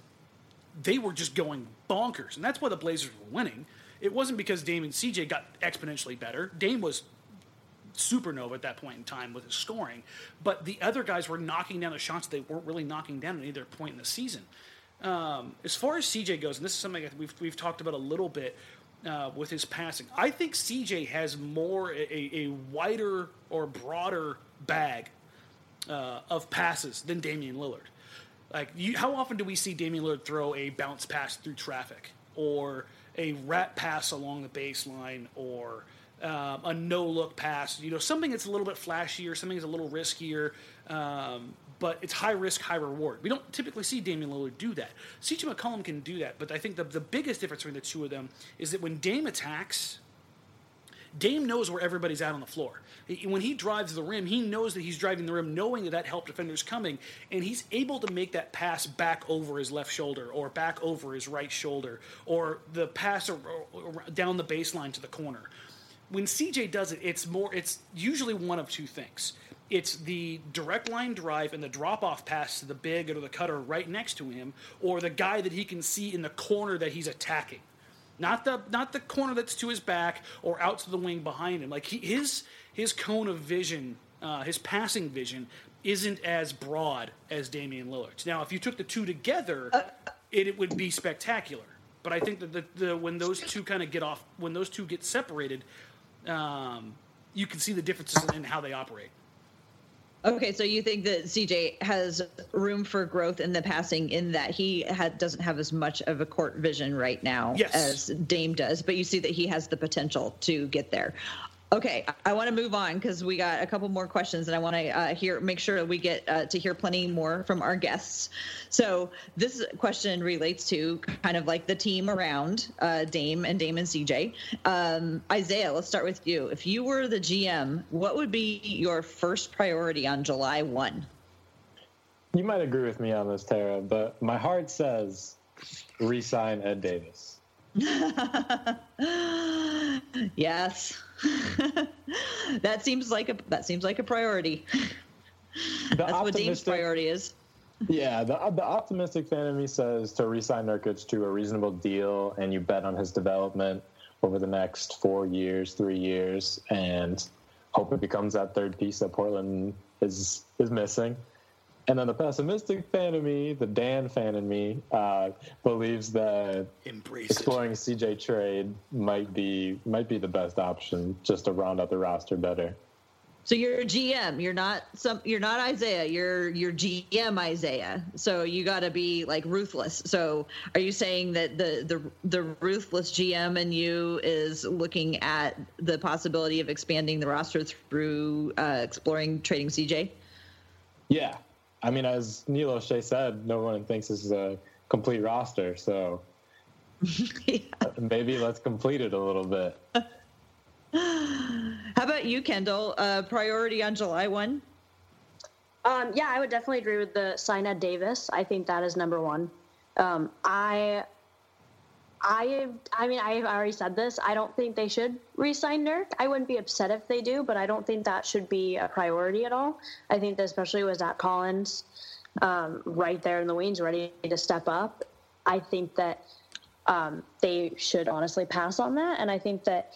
they were just going bonkers, and that's why the Blazers were winning. It wasn't because Dame and CJ got exponentially better. Dame was supernova at that point in time with his scoring, but the other guys were knocking down the shots they weren't really knocking down at either point in the season. Um, as far as CJ goes, and this is something we've we've talked about a little bit uh, with his passing, I think CJ has more a, a wider or broader bag uh, of passes than Damian Lillard. Like, you, how often do we see Damian Lillard throw a bounce pass through traffic, or a rat pass along the baseline, or um, a no look pass? You know, something that's a little bit flashier, something that's a little riskier, um, but it's high risk, high reward. We don't typically see Damian Lillard do that. CJ McCollum can do that, but I think the, the biggest difference between the two of them is that when Dame attacks, Dame knows where everybody's at on the floor. When he drives the rim, he knows that he's driving the rim, knowing that that help defender's coming, and he's able to make that pass back over his left shoulder or back over his right shoulder or the pass down the baseline to the corner. When CJ does it, it's more. It's usually one of two things. It's the direct line drive and the drop off pass to the big or the cutter right next to him, or the guy that he can see in the corner that he's attacking not the not the corner that's to his back or out to the wing behind him. Like he, his his cone of vision, uh, his passing vision, isn't as broad as Damian Lillard's. Now, if you took the two together, uh, it, it, would be spectacular. But I think that the, the when those two kind of get off, when those two get separated, um, you can see the differences in how they operate. Okay, so you think that CJ has room for growth in the passing in that he doesn't have as much of a court vision right now yes. as Dame does, but you see that he has the potential to get there. Okay, I want to move on because we got a couple more questions, and I want to uh, hear, make sure we get uh, to hear plenty more from our guests. So this question relates to kind of like the team around uh, Dame and Dame and CJ. Um, Isaiah, let's start with you. If you were the GM, what would be your first priority on July one? You might agree with me on this, Tara, but my heart says resign Ed Davis. yes. that seems like a that seems like a priority. The That's what Dame's priority is. yeah, the the optimistic fan of me says to resign Nurkic to a reasonable deal, and you bet on his development over the next four years, three years, and hope it becomes that third piece that Portland is is missing. And then the pessimistic fan of me, the Dan fan in me, uh, believes that Embrace exploring it. CJ trade might be might be the best option just to round out the roster better. So you're a GM. You're not some. You're not Isaiah. You're you're GM Isaiah. So you got to be like ruthless. So are you saying that the the the ruthless GM in you is looking at the possibility of expanding the roster through uh, exploring trading CJ? Yeah, I mean, as Neil Olshey said, no one thinks this is a complete roster. So yeah. maybe let's complete it a little bit. How about you, Kendyl? Uh, priority on July 1? Um, yeah, I would definitely agree with the sign Ed Davis. I think that is number one. Um, I I I mean I've already said this. I don't think they should re-sign Nurk. I wouldn't be upset if they do, but I don't think that should be a priority at all. I think that especially with Zach Collins um, right there in the wings, ready to step up. I think that um, they should honestly pass on that, and I think that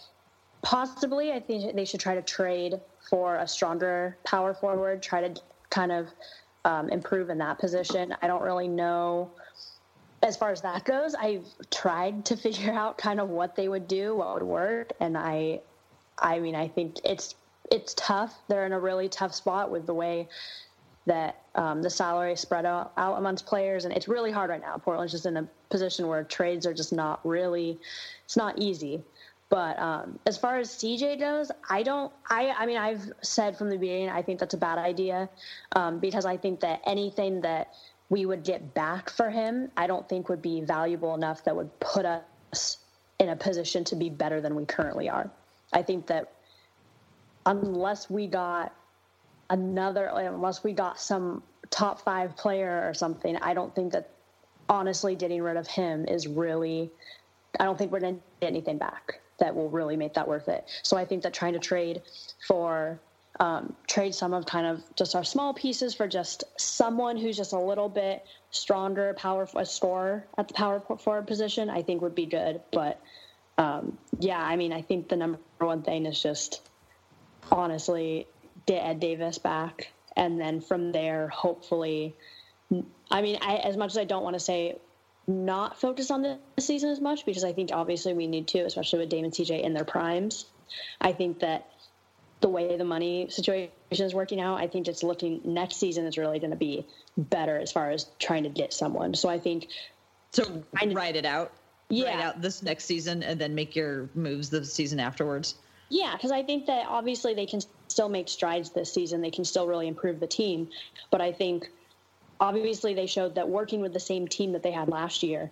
possibly I think they should try to trade for a stronger power forward. Try to kind of um, improve in that position. I don't really know as far as that goes, I've tried to figure out kind of what they would do, what would work, and I, I mean, I think it's it's tough. They're in a really tough spot with the way that um, the salary spread out, out amongst players, and it's really hard right now. Portland's just in a position where trades are just not really, it's not easy. But um, as far as CJ goes, I don't. I I mean, I've said from the beginning, I think that's a bad idea um, because I think that anything that we would get back for him, I don't think would be valuable enough that would put us in a position to be better than we currently are. I think that unless we got another, unless we got some top five player or something, I don't think that honestly getting rid of him is really, I don't think we're going to get anything back that will really make that worth it. So I think that trying to trade for um, trade some of kind of just our small pieces for just someone who's just a little bit stronger, power a scorer at the power forward position, I think would be good. But um, yeah, I mean, I think the number one thing is just honestly get Ed Davis back, and then from there, hopefully. I mean, I, as much as I don't want to say not focus on the season as much because I think obviously we need to, especially with Damon CJ in their primes. I think that the way the money situation is working out, I think it's looking next season is really going to be better as far as trying to get someone. So I think so. Write it out. Yeah. Write out this next season and then make your moves the season afterwards. Yeah, because I think that obviously they can still make strides this season. They can still really improve the team. But I think obviously they showed that working with the same team that they had last year,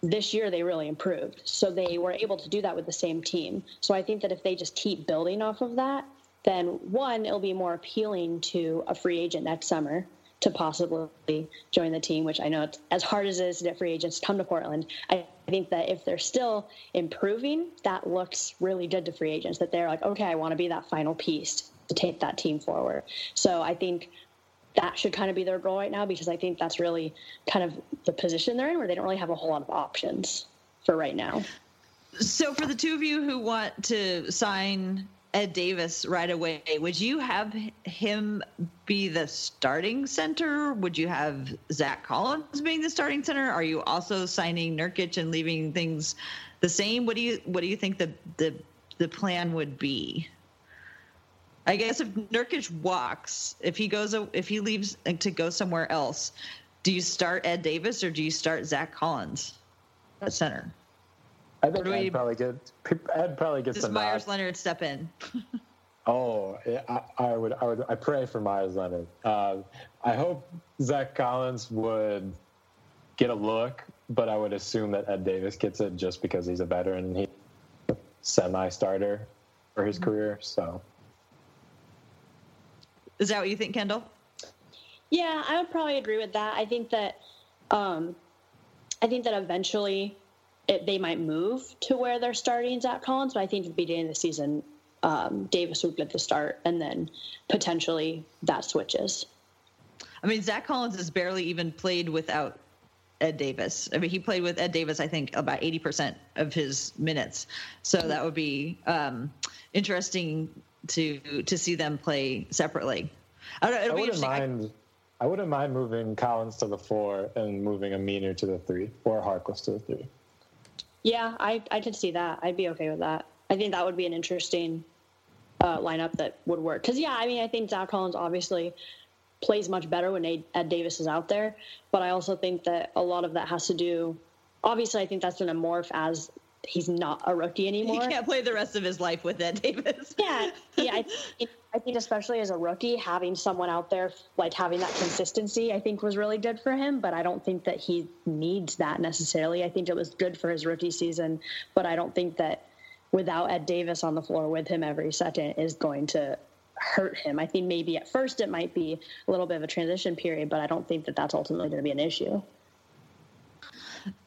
this year they really improved. So they were able to do that with the same team. So I think that if they just keep building off of that, then one, it'll be more appealing to a free agent next summer to possibly join the team, which I know it's as hard as it is to get free agents to come to Portland. I think that if they're still improving, that looks really good to free agents that they're like, okay, I want to be that final piece to take that team forward. So I think that should kind of be their goal right now because I think that's really kind of the position they're in where they don't really have a whole lot of options for right now. So for the two of you who want to sign Ed Davis right away, would you have him be the starting center? Would you have Zach Collins being the starting center? Are you also signing Nurkic and leaving things the same? What do you what do you think the the the plan would be? I guess if Nurkic walks, if he goes, if he leaves to go somewhere else, do you start Ed Davis or do you start Zach Collins at center? I think I'd probably get. I'd probably get Does Meyers Leonard step in? oh, I, I, would. I would. I pray for Meyers Leonard. Uh, I hope Zach Collins would get a look, but I would assume that Ed Davis gets it just because he's a veteran and he's semi-starter for his mm-hmm. career. So, is that what you think, Kendyl? Yeah, I would probably agree with that. I think that. Um, I think that eventually it, they might move to where they're starting Zach Collins, but I think at the beginning of the season, um, Davis would get the start, and then potentially that switches. I mean, Zach Collins has barely even played without Ed Davis. I mean, he played with Ed Davis, I think, about 80% of his minutes. So that would be um, interesting to to see them play separately. I, don't, I wouldn't mind. I, I wouldn't mind moving Collins to the four and moving Aminu to the three or Harkless to the three. Yeah, I I could see that. I'd be okay with that. I think that would be an interesting uh, lineup that would work. Because yeah, I mean, I think Zach Collins obviously plays much better when Ed Davis is out there, but I also think that a lot of that has to do. Obviously, I think that's going to morph as he's not a rookie anymore. He can't play the rest of his life with Ed Davis. Yeah, yeah. I, I think especially as a rookie, having someone out there like having that consistency, I think was really good for him. But I don't think that he needs that necessarily. I think it was good for his rookie season, but I don't think that without Ed Davis on the floor with him every second is going to hurt him. I think maybe at first it might be a little bit of a transition period, but I don't think that that's ultimately going to be an issue.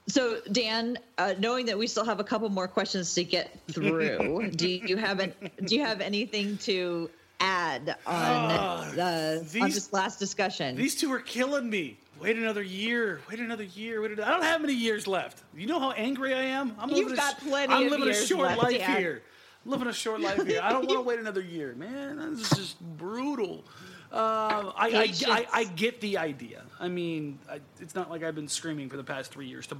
So, Dan, uh, knowing that we still have a couple more questions to get through, do you have an, do you have anything to add on uh, these, on this last discussion? These two are killing me. Wait another year. Wait another year. Wait another, I don't have many years left. You know how angry I am. I'm You've living got a, plenty. I'm living a short left, life Dan. here. living a short life here. I don't want to wait another year, man. This is just brutal. Uh, I, I, I, I, get the idea. I mean, I, it's not like I've been screaming for the past three years to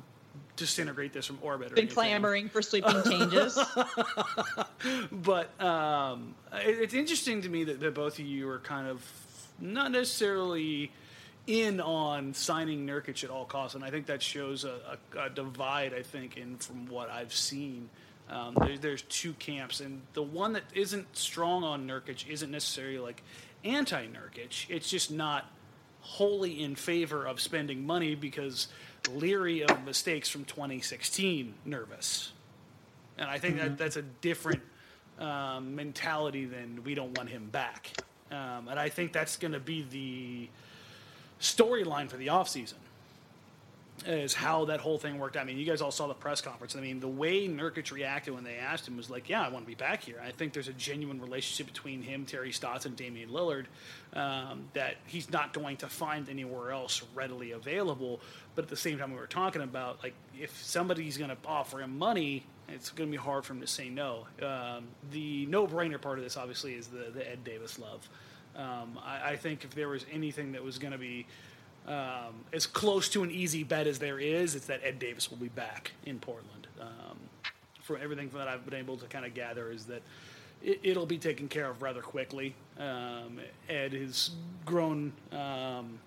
disintegrate this from orbit. Been clamoring for sweeping changes. but um, it, it's interesting to me that, that both of you are kind of not necessarily in on signing Nurkic at all costs, and I think that shows a, a, a divide. I think in from what I've seen. Um, there's, there's two camps, and the one that isn't strong on Nurkic isn't necessarily like anti Nurkic. It's just not wholly in favor of spending money because leery of mistakes from 2016 nervous. And I think mm-hmm. that that's a different um, mentality than we don't want him back. Um, and I think that's going to be the storyline for the offseason. Is how that whole thing worked out. I mean, you guys all saw the press conference. I mean, the way Nurkic reacted when they asked him was like, "Yeah, I want to be back here." I think there's a genuine relationship between him, Terry Stotts, and Damian Lillard um, that he's not going to find anywhere else readily available. But at the same time, we were talking about like if somebody's going to offer him money, it's going to be hard for him to say no. Um, the no-brainer part of this, obviously, is the the Ed Davis love. Um, I, I think if there was anything that was going to be um, as close to an easy bet as there is, it's that Ed Davis will be back in Portland. Um, from everything that I've been able to kind of gather, is that it, will be taken care of rather quickly. Um, Ed has grown, um,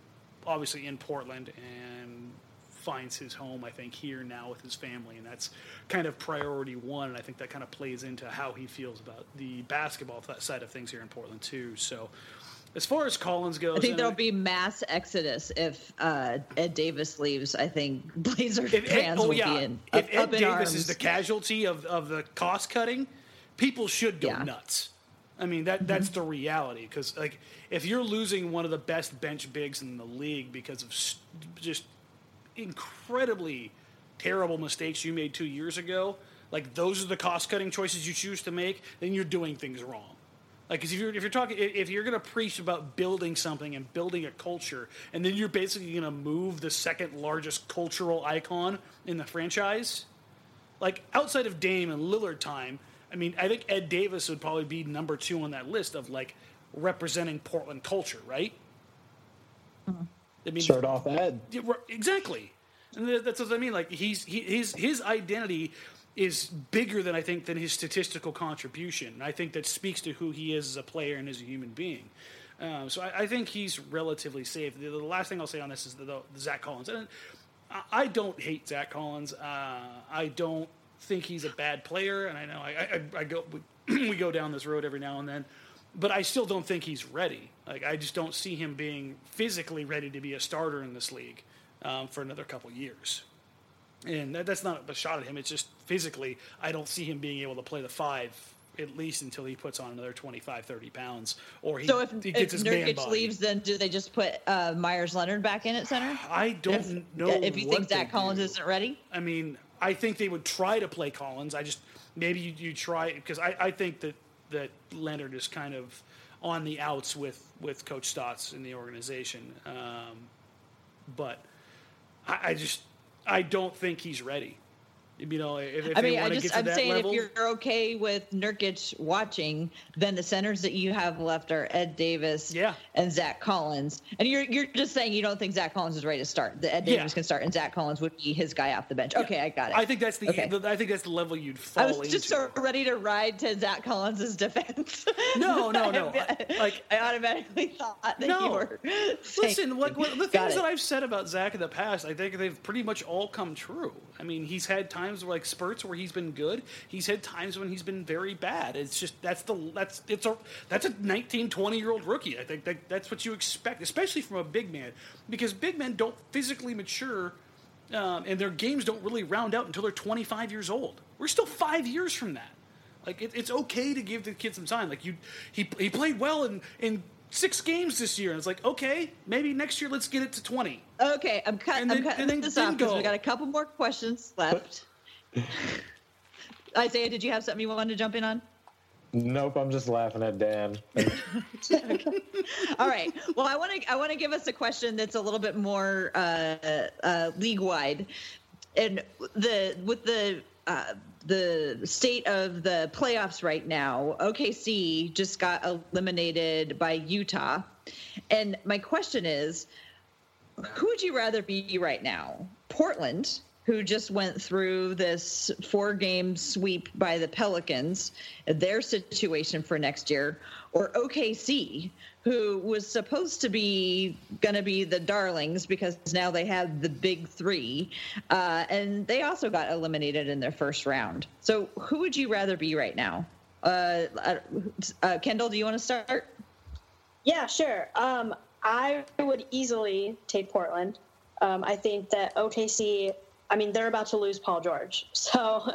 obviously, in Portland and finds his home, I think, here now with his family, and that's kind of priority one. And I think that kind of plays into how he feels about the basketball side of things here in Portland too. So as far as Collins goes, I think there'll be mass exodus if uh, Ed Davis leaves. I think Blazer if fans oh, will yeah. be in. If up, Ed up Davis arms. is the casualty of, of the cost cutting, people should go yeah. nuts. I mean that that's mm-hmm. the reality because like if you're losing one of the best bench bigs in the league because of just incredibly terrible mistakes you made two years ago, like those are the cost cutting choices you choose to make, then you're doing things wrong. Like, cause if you're if you're talking if you're going to preach about building something and building a culture, and then you're basically going to move the second largest cultural icon in the franchise, like outside of Dame and Lillard time, I mean, I think Ed Davis would probably be number two on that list of like representing Portland culture, right? Mm-hmm. I mean, start off Ed exactly, and that's what I mean. Like he's he, his his identity is bigger than I think than his statistical contribution. I think that speaks to who he is as a player and as a human being. Um, so I, I, think he's relatively safe. The, the, last thing I'll say on this is the, the, Zach Collins. And I, I, don't hate Zach Collins. Uh, I don't think he's a bad player, and I know I, I go we, we go down this road every now and then. But I still don't think he's ready. Like I just don't see him being physically ready to be a starter in this league um, for another couple years and that, that's not a shot at him. It's just physically, I don't see him being able to play the five at least until he puts on another 25, 30 pounds, or he, so if, he gets if his Nurkic man body. leaves, then do they just put uh, Meyers Leonard back in at center? I don't if, know. If you think Zach Collins do. isn't ready, I mean, I think they would try to play Collins. I just maybe you, you try because I, I think that that Leonard is kind of on the outs with with Coach Stotts in the organization, um, but I, I just I don't think he's ready. You know, if, if I mean, I just, I'm saying level, if you're okay with Nurkic watching, then the centers that you have left are Ed Davis yeah. and Zach Collins. And you're you're just saying you don't think Zach Collins is ready to start. The Ed Davis yeah. can start, and Zach Collins would be his guy off the bench. Okay, I got it. I think that's the, okay. the I think that's the level you'd fall. I was just so ready to ride to Zach Collins's defense. No, no, no. I, like I automatically thought that no. you were. Listen, what, what, the things that I've said about Zach in the past, I think they've pretty much all come true. I mean, he's had times like spurts where he's been good. He's had times when he's been very bad. It's just that's the that's it's a that's a 19, 20 year old rookie. I think that, that's what you expect, especially from a big man, because big men don't physically mature. Um, and their games don't really round out until they're 25 years old. We're still five years from that. Like it, it's okay to give the kid some time. Like you, he he played well in in six games this year, and it's like okay, maybe next year let's get it to 20. Okay, I'm, cut, I'm cutting this off because we got a couple more questions left. Isaiah, did you have something you wanted to jump in on? Nope, I'm just laughing at Dan. All right. Well, I want to I want to give us a question that's a little bit more uh, uh, league wide, and the with the uh, the state of the playoffs right now. OKC just got eliminated by Utah, and my question is, who would you rather be right now? Portland who just went through this four game sweep by the Pelicans, their situation for next year, or OKC, who was supposed to be going to be the darlings because now they have the big three, uh, and they also got eliminated in their first round. So, who would you rather be right now? Uh, uh, uh Kendyl, do you want to start? Yeah, sure. Um, I would easily take Portland. Um, I think that OKC I mean, they're about to lose Paul George. So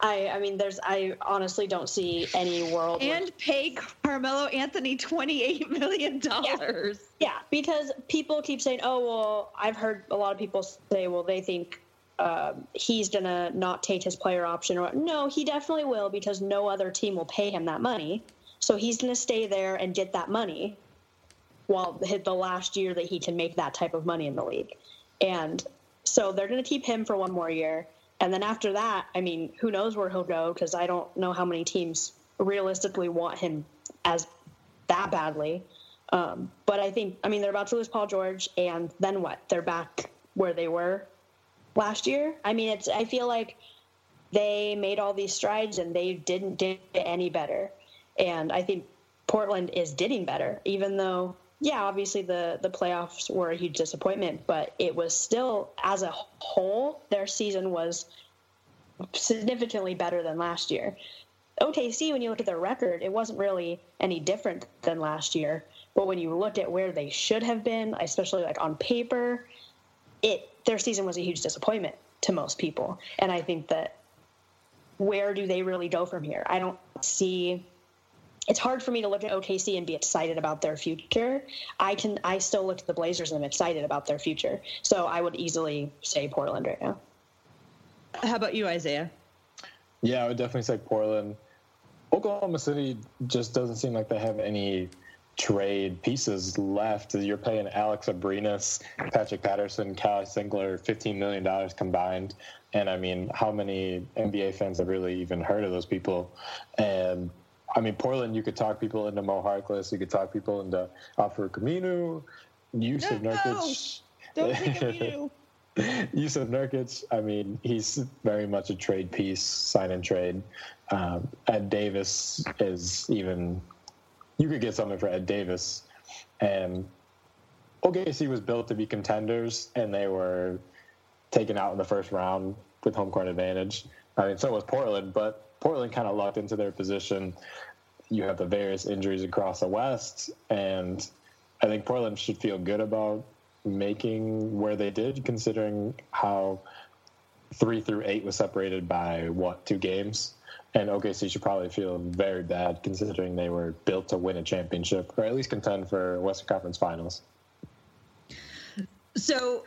I, I mean, there's, I honestly don't see any world. And where, pay Carmelo Anthony $28 million. yeah. yeah, because people keep saying, oh, well, I've heard a lot of people say, well, they think uh, he's going to not take his player option. Or No, he definitely will because no other team will pay him that money. So he's going to stay there and get that money while hit the last year that he can make that type of money in the league. And so they're going to keep him for one more year. And then after that, I mean, who knows where he'll go because I don't know how many teams realistically want him as that badly. Um, but I think, I mean, they're about to lose Paul George, and then what? They're back where they were last year. I mean, it's. I feel like they made all these strides and they didn't do any better. And I think Portland is getting better, even though yeah, obviously the the playoffs were a huge disappointment, but it was still as a whole their season was significantly better than last year. OKC, when you look at their record, it wasn't really any different than last year. But when you look at where they should have been, especially like on paper, it their season was a huge disappointment to most people. And I think that where do they really go from here? I don't see it's hard for me to look at OKC and be excited about their future. I can I still look at the Blazers and I'm excited about their future. So I would easily say Portland right now. How about you, Isaiah? Yeah, I would definitely say Portland. Oklahoma City just doesn't seem like they have any trade pieces left. You're paying Alex Abrines, Patrick Patterson, Kyle Singler, $15 million combined. And I mean, how many NBA fans have really even heard of those people? And I mean, Portland, you could talk people into Mo Harkless. You could talk people into Al-Farouq Aminu, Jusuf no, Nurkic. Don't think Aminu. Jusuf Nurkic, I mean, he's very much a trade piece, sign and trade. Um, Ed Davis is even, you could get something for Ed Davis. And OKC was built to be contenders, and they were taken out in the first round with home court advantage. I mean, so was Portland, but Portland kind of locked into their position. You have the various injuries across the West, and I think Portland should feel good about making where they did, considering how three through eight was separated by what two games. And OKC should probably feel very bad considering they were built to win a championship or at least contend for Western Conference Finals. So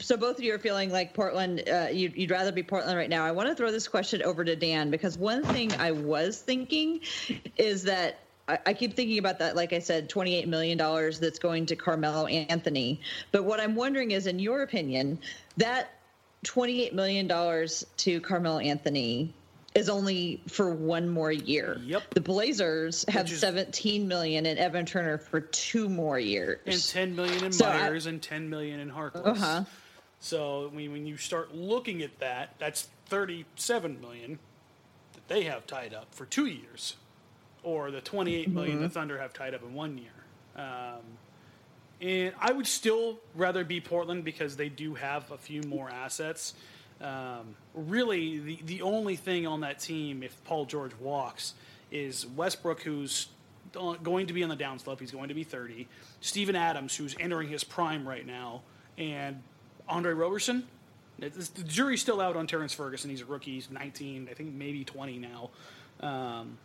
so both of you are feeling like Portland. Uh, you'd, you'd, rather be Portland right now. I want to throw this question over to Dan because one thing I was thinking is that I, I keep thinking about that. Like I said, twenty-eight million dollars that's going to Carmelo Anthony. But what I'm wondering is, in your opinion, that twenty-eight million dollars to Carmelo Anthony is only for one more year. Yep. The Blazers have is, 17 million in Evan Turner for two more years. And 10 million in so Meyers I, and 10 million in Harkless. Uh-huh. So I mean, when you start looking at that, that's 37 million that they have tied up for two years, or the 28 million mm-hmm. the Thunder have tied up in one year. Um, and I would still rather be Portland because they do have a few more assets. Um, really, the, the only thing on that team, if Paul George walks, is Westbrook, who's going to be on the downslope. He's going to be 30. Steven Adams, who's entering his prime right now, and Andre Roberson. The jury's still out on Terrence Ferguson. He's a rookie. He's 19, I think maybe 20 now. Um,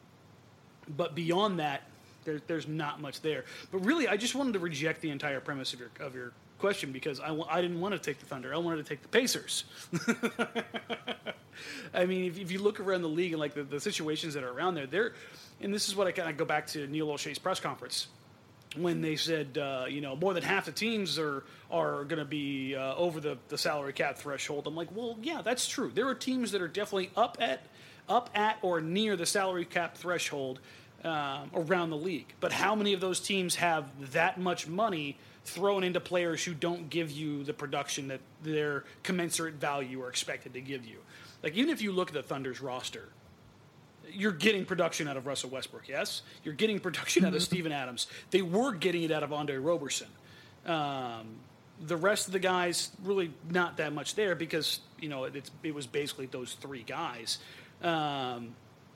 but beyond that, there, there's not much there. But really, I just wanted to reject the entire premise of your of your question because I, I didn't want to take the Thunder. I wanted to take the Pacers. I mean, if, if, you look around the league and like the, the situations that are around there, there, and this is what I kind of go back to Neil Olshey's press conference when they said, uh, you know, more than half the teams are are going to be uh, over the, the salary cap threshold. I'm like, well, yeah, that's true. There are teams that are definitely up at up at or near the salary cap threshold um, around the league. But how many of those teams have that much money thrown into players who don't give you the production that their commensurate value are expected to give you. Like even if you look at the Thunder's roster, you're getting production out of Russell Westbrook, yes. You're getting production out of Steven Adams. They were getting it out of Andre Roberson. Um, the rest of the guys really not that much there because you know it, it was basically those three guys. Um,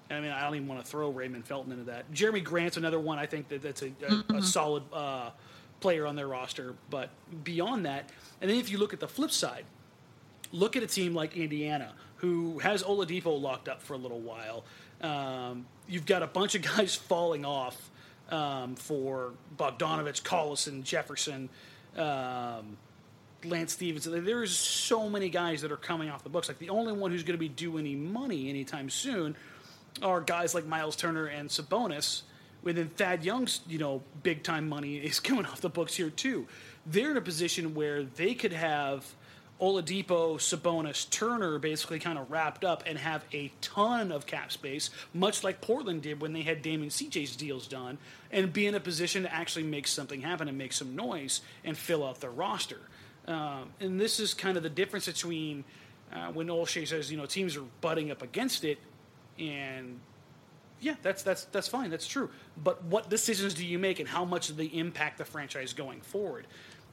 I mean, I don't even want to throw Raymond Felton into that. Jerami Grant's another one. I think that that's a, a, mm-hmm. a solid uh, player on their roster. But beyond that, and then if you look at the flip side, look at a team like Indiana, who has Oladipo locked up for a little while. Um, you've got a bunch of guys falling off um, for Bogdanovic, Collison, Jefferson, um, Lance Stephenson. There's so many guys that are coming off the books. Like the only one who's going to be due any money anytime soon are guys like Miles Turner and Sabonis. Within Thad Young's, you know, big time money is coming off the books here too. They're in a position where they could have Oladipo, Sabonis, Turner basically kind of wrapped up and have a ton of cap space, much like Portland did when they had Damon CJ's deals done, and be in a position to actually make something happen and make some noise and fill out their roster. Um, and this is kind of the difference between uh, when Olshey says, you know, teams are butting up against it, and yeah, that's that's that's fine, that's true. But what decisions do you make, and how much do they impact the franchise going forward?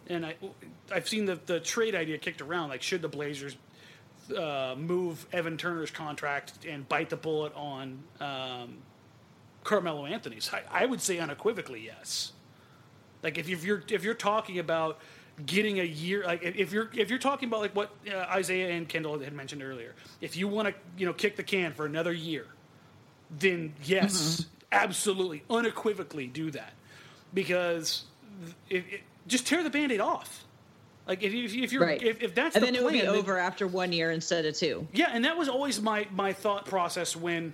and I, I've seen the, the trade idea kicked around. Like, should the Blazers uh, move Evan Turner's contract and bite the bullet on um, Carmelo Anthony's? I, I, would say unequivocally yes. Like, if you're if you're talking about getting a year, like if you're if you're talking about like what uh, Isaiah and Kendyl had mentioned earlier, if you want to you know kick the can for another year, then yes, mm-hmm. absolutely, unequivocally do that, because it, it just tear the band-aid off. Like if, you, if you're right. if, if that's and the then plan, it would be over after one year instead of two. Yeah, and that was always my my thought process when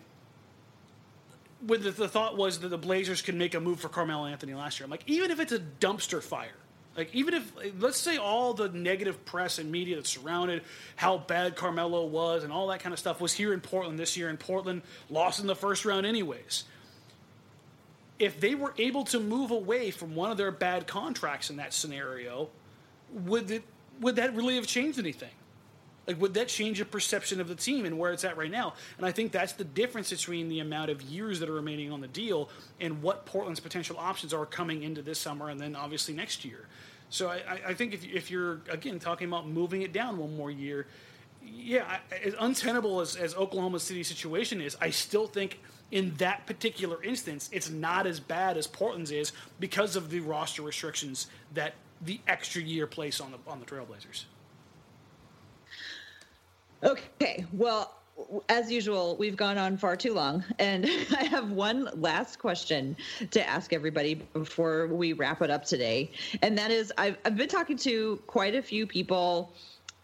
when the, the thought was that the Blazers could make a move for Carmelo Anthony last year. I'm like, even if it's a dumpster fire, like even if let's say all the negative press and media that surrounded how bad Carmelo was and all that kind of stuff was here in Portland this year, and Portland lost in the first round anyways if they were able to move away from one of their bad contracts in that scenario, would it would that really have changed anything? Like, would that change the perception of the team and where it's at right now? And I think that's the difference between the amount of years that are remaining on the deal and what Portland's potential options are coming into this summer and then obviously next year. So I, I think if, if you're, again, talking about moving it down one more year, yeah, as untenable as, as Oklahoma City's situation is, I still think – in that particular instance, it's not as bad as Portland's is because of the roster restrictions that the extra year place on the on the Trailblazers. Okay, well, as usual, we've gone on far too long, and I have one last question to ask everybody before we wrap it up today, and that is, I've I've been talking to quite a few people.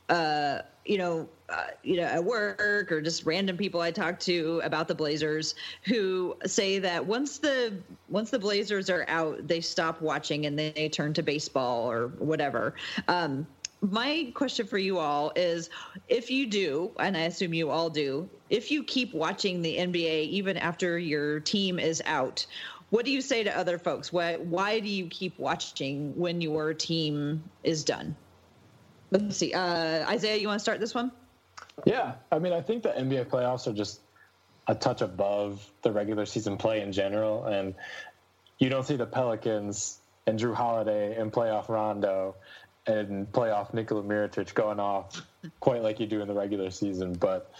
Uh, you know, uh, you know, at work or just random people I talk to about the Blazers who say that once the once the Blazers are out, they stop watching and they turn to baseball or whatever. Um, my question for you all is if you do, and I assume you all do, if you keep watching the NBA even after your team is out, what do you say to other folks? Why, why do you keep watching when your team is done? Let's see. Uh, Isaiah, you want to start this one? Yeah. I mean, I think the NBA playoffs are just a touch above the regular season play in general. And you don't see the Pelicans and Jrue Holiday and playoff Rondo and playoff Nikola Mirotic going off quite like you do in the regular season. But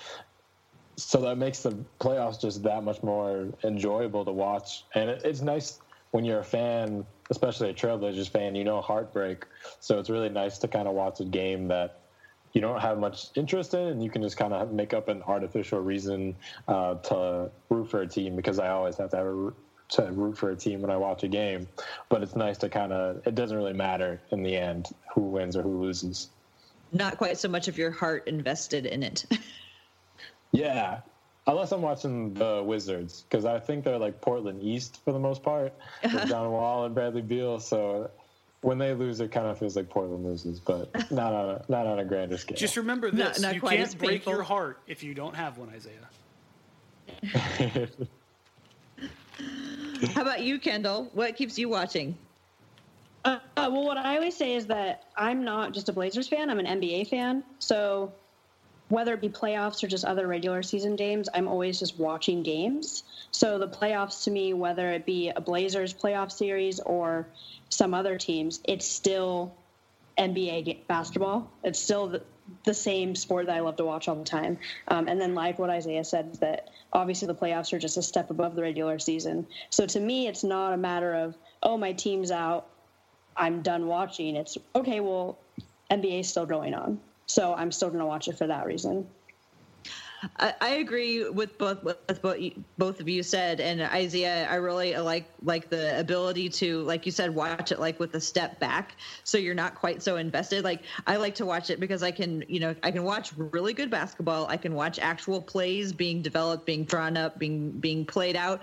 so that makes the playoffs just that much more enjoyable to watch. And it, it's nice when you're a fan, especially a Trailblazers fan, you know heartbreak. So it's really nice to kind of watch a game that you don't have much interest in, and you can just kind of make up an artificial reason uh, to root for a team because I always have to have a to root for a team when I watch a game. But it's nice to kind of it doesn't really matter in the end who wins or who loses. Not quite so much of your heart invested in it. yeah, Unless I'm watching the Wizards, because I think they're like Portland East for the most part, with John Wall and Bradley Beal. So when they lose, it kind of feels like Portland loses, but not on a, not on a grander scale. Just remember this: not, not you can't break painful. your heart if you don't have one, Isaiah. How about you, Kendyl? What keeps you watching? Uh, uh, well, what I always say is that I'm not just a Blazers fan; I'm an NBA fan. So whether it be playoffs or just other regular season games, I'm always just watching games. So the playoffs to me, whether it be a Blazers playoff series or some other teams, it's still NBA basketball. It's still the same sport that I love to watch all the time. Um, and then, like what Isaiah said, that obviously the playoffs are just a step above the regular season. So to me, it's not a matter of, oh, my team's out, I'm done watching. It's okay, well, NBA is still going on. So I'm still going to watch it for that reason. I, agree with both with both both of you said, and Isaiah, I really like like the ability to, like you said, watch it like with a step back, so you're not quite so invested. Like I like to watch it because I can, you know, I can watch really good basketball. I can watch actual plays being developed, being drawn up, being being played out,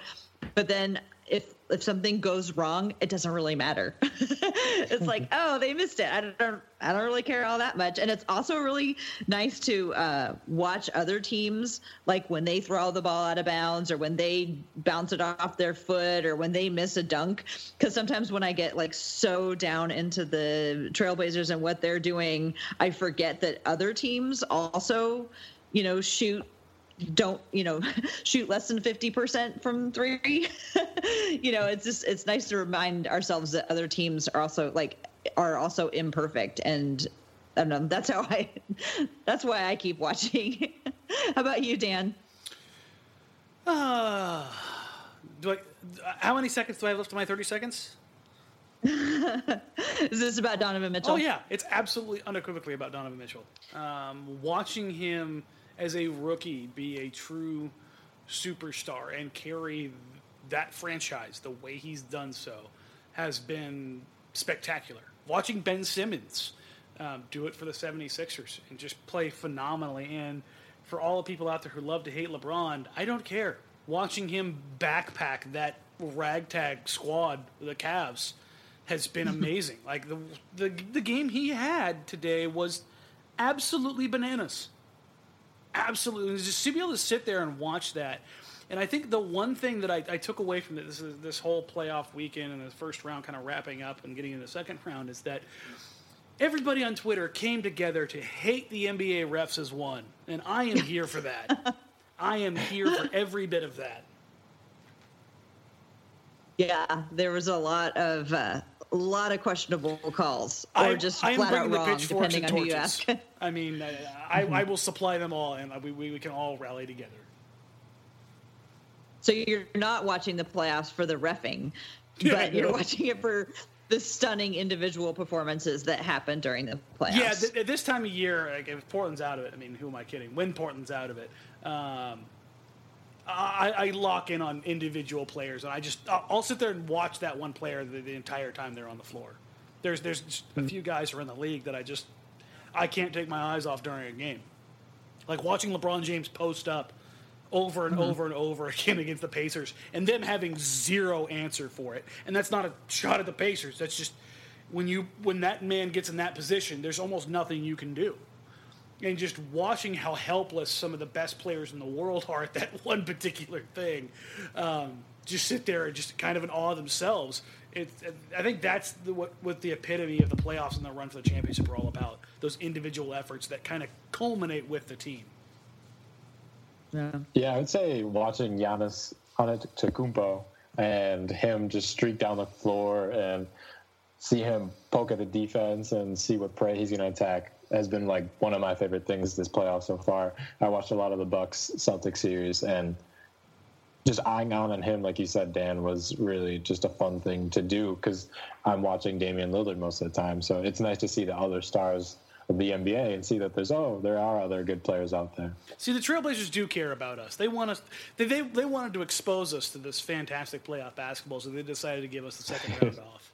but then if if something goes wrong, it doesn't really matter. it's like, oh, they missed it. I don't I don't really care all that much. And it's also really nice to uh, watch other teams like when they throw the ball out of bounds or when they bounce it off their foot or when they miss a dunk. Because sometimes when I get like so down into the Trailblazers and what they're doing, I forget that other teams also, you know, shoot don't you know shoot less than 50% from three you know it's just it's nice to remind ourselves that other teams are also like are also imperfect and I don't know, that's how I that's why I keep watching. how about you, Dan? Uh, do I how many seconds do I have left to my 30 seconds? Is this about Donovan Mitchell? Oh yeah, it's absolutely unequivocally about Donovan Mitchell. Um, watching him as a rookie be a true superstar and carry that franchise the way he's done so has been spectacular. Watching Ben Simmons um, do it for the 76ers and just play phenomenally. And for all the people out there who love to hate LeBron, I don't care. Watching him backpack that ragtag squad, the Cavs, has been amazing. like the, the the game he had today was absolutely bananas absolutely just to be able to sit there and watch that. And I think the one thing that I, I took away from this this whole playoff weekend and the first round kind of wrapping up and getting into the second round is that everybody on Twitter came together to hate the NBA refs as one, and I am here for that. I am here for every bit of that. Yeah, there was a lot of uh, a lot of questionable calls, or I, just I flat out wrong, depending on who you ask. I mean, I, I, I, will supply them all, and we, we can all rally together. So you're not watching the playoffs for the refing, but you're watching it for the stunning individual performances that happen during the playoffs. Yeah, th- this time of year, like if Portland's out of it, I mean, who am I kidding? When Portland's out of it, um, I, I, lock in on individual players, and I just I'll, sit there and watch that one player the, the entire time they're on the floor. There's there's a few guys who are in the league that I just I can't take my eyes off during a game. Like watching LeBron James post up over and mm-hmm. over and over again against the Pacers and them having zero answer for it. And that's not a shot at the Pacers. That's just when you when that man gets in that position, there's almost nothing you can do and just watching how helpless some of the best players in the world are at that one particular thing, um, just sit there and just kind of in awe themselves. It, I think that's the, what, what the epitome of the playoffs and the run for the championship are all about. Those individual efforts that kind of culminate with the team. Yeah, yeah I would say watching Giannis Antetokounmpo and him just streak down the floor and see him poke at the defense and see what prey he's going to attack has been like one of my favorite things this playoff so far. I watched a lot of the Bucks Celtics series and just eyeing out on him, like you said, Dan, was really just a fun thing to do because I'm watching Damian Lillard most of the time. So it's nice to see the other stars of the NBA and see that there's oh there are other good players out there. See, the Trailblazers do care about us. They want us. They they, they wanted to expose us to this fantastic playoff basketball, so they decided to give us the second round off.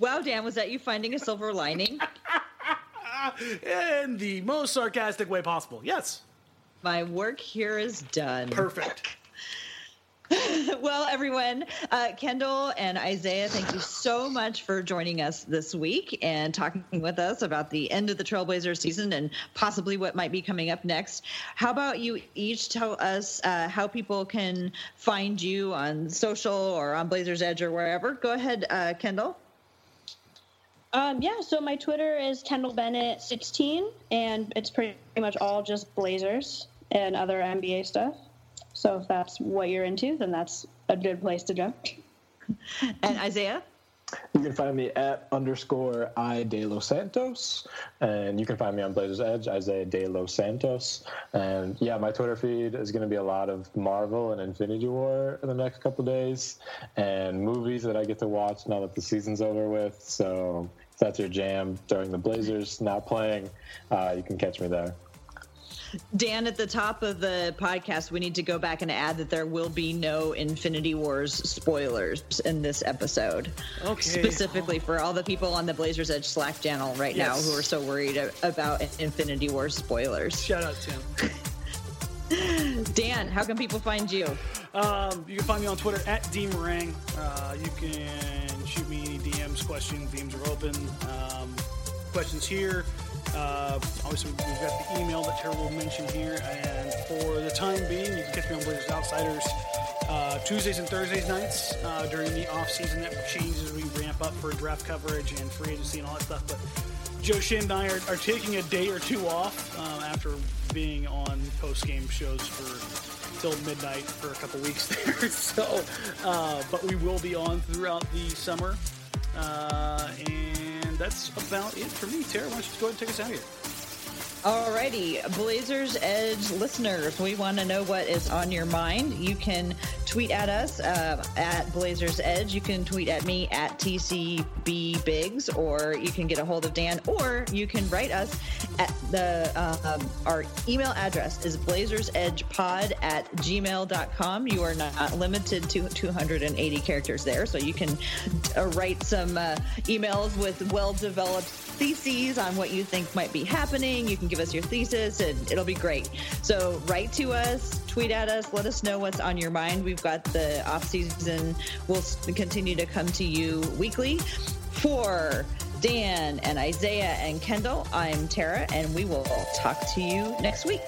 Wow, Dan, was that you finding a silver lining? In the most sarcastic way possible. Yes. My work here is done. Perfect. well, everyone, uh, Kendyl and Isaiah, thank you so much for joining us this week and talking with us about the end of the Trailblazer season and possibly what might be coming up next. How about you each tell us uh, how people can find you on social or on Blazers Edge or wherever? Go ahead, uh, Kendyl. Um, yeah, so my Twitter is Kendyl Bennett 16, and it's pretty much all just Blazers and other NBA stuff. So if that's what you're into, then that's a good place to go. and Isaiah? You can find me at underscore I de Los Santos, and you can find me on Blazers Edge, Isaiah de Los Santos. And yeah, my Twitter feed is going to be a lot of Marvel and Infinity War in the next couple days, and movies that I get to watch now that the season's over with. So that's your jam during the Blazers not playing, uh, you can catch me there. Dan, at the top of the podcast, we need to go back and add that there will be no Infinity Wars spoilers in this episode. Okay. Specifically for all the people on the Blazers Edge Slack channel right Yes. now who are so worried about Infinity Wars spoilers. Shout out Tim. Dan, how can people find you? Um, you can find me on Twitter at dmarang. Uh, you can shoot me any DMs, questions. DMs are open. Um, questions here. Uh, obviously, we've got the email that Tara will mention here. And for the time being, you can catch me on Blazers Outsiders uh, Tuesdays and Thursdays nights uh, during the off season. That changes as we ramp up for draft coverage and free agency and all that stuff. But Joe Shin and I are, are taking a day or two off um, after being on post game shows for till midnight for a couple weeks there. so, uh, but we will be on throughout the summer. Uh, and that's about it for me. Tara, why don't you go ahead and take us out of here? Alrighty, Blazers Edge listeners, we want to know what is on your mind. You can tweet at us uh, at Blazers Edge. You can tweet at me at TCB Biggs, or you can get a hold of Dan, or you can write us at the um, our email address is blazersedgepod at gmail.com. You are not limited to 280 characters there, so you can uh, write some uh, emails with well developed theses on what you think might be happening. You can give us your thesis and it'll be great. So write to us, tweet at us, let us know what's on your mind. We've got the off season. We'll continue to come to you weekly. For Dan and Isaiah and Kendyl, I'm Tara, and we will talk to you next week.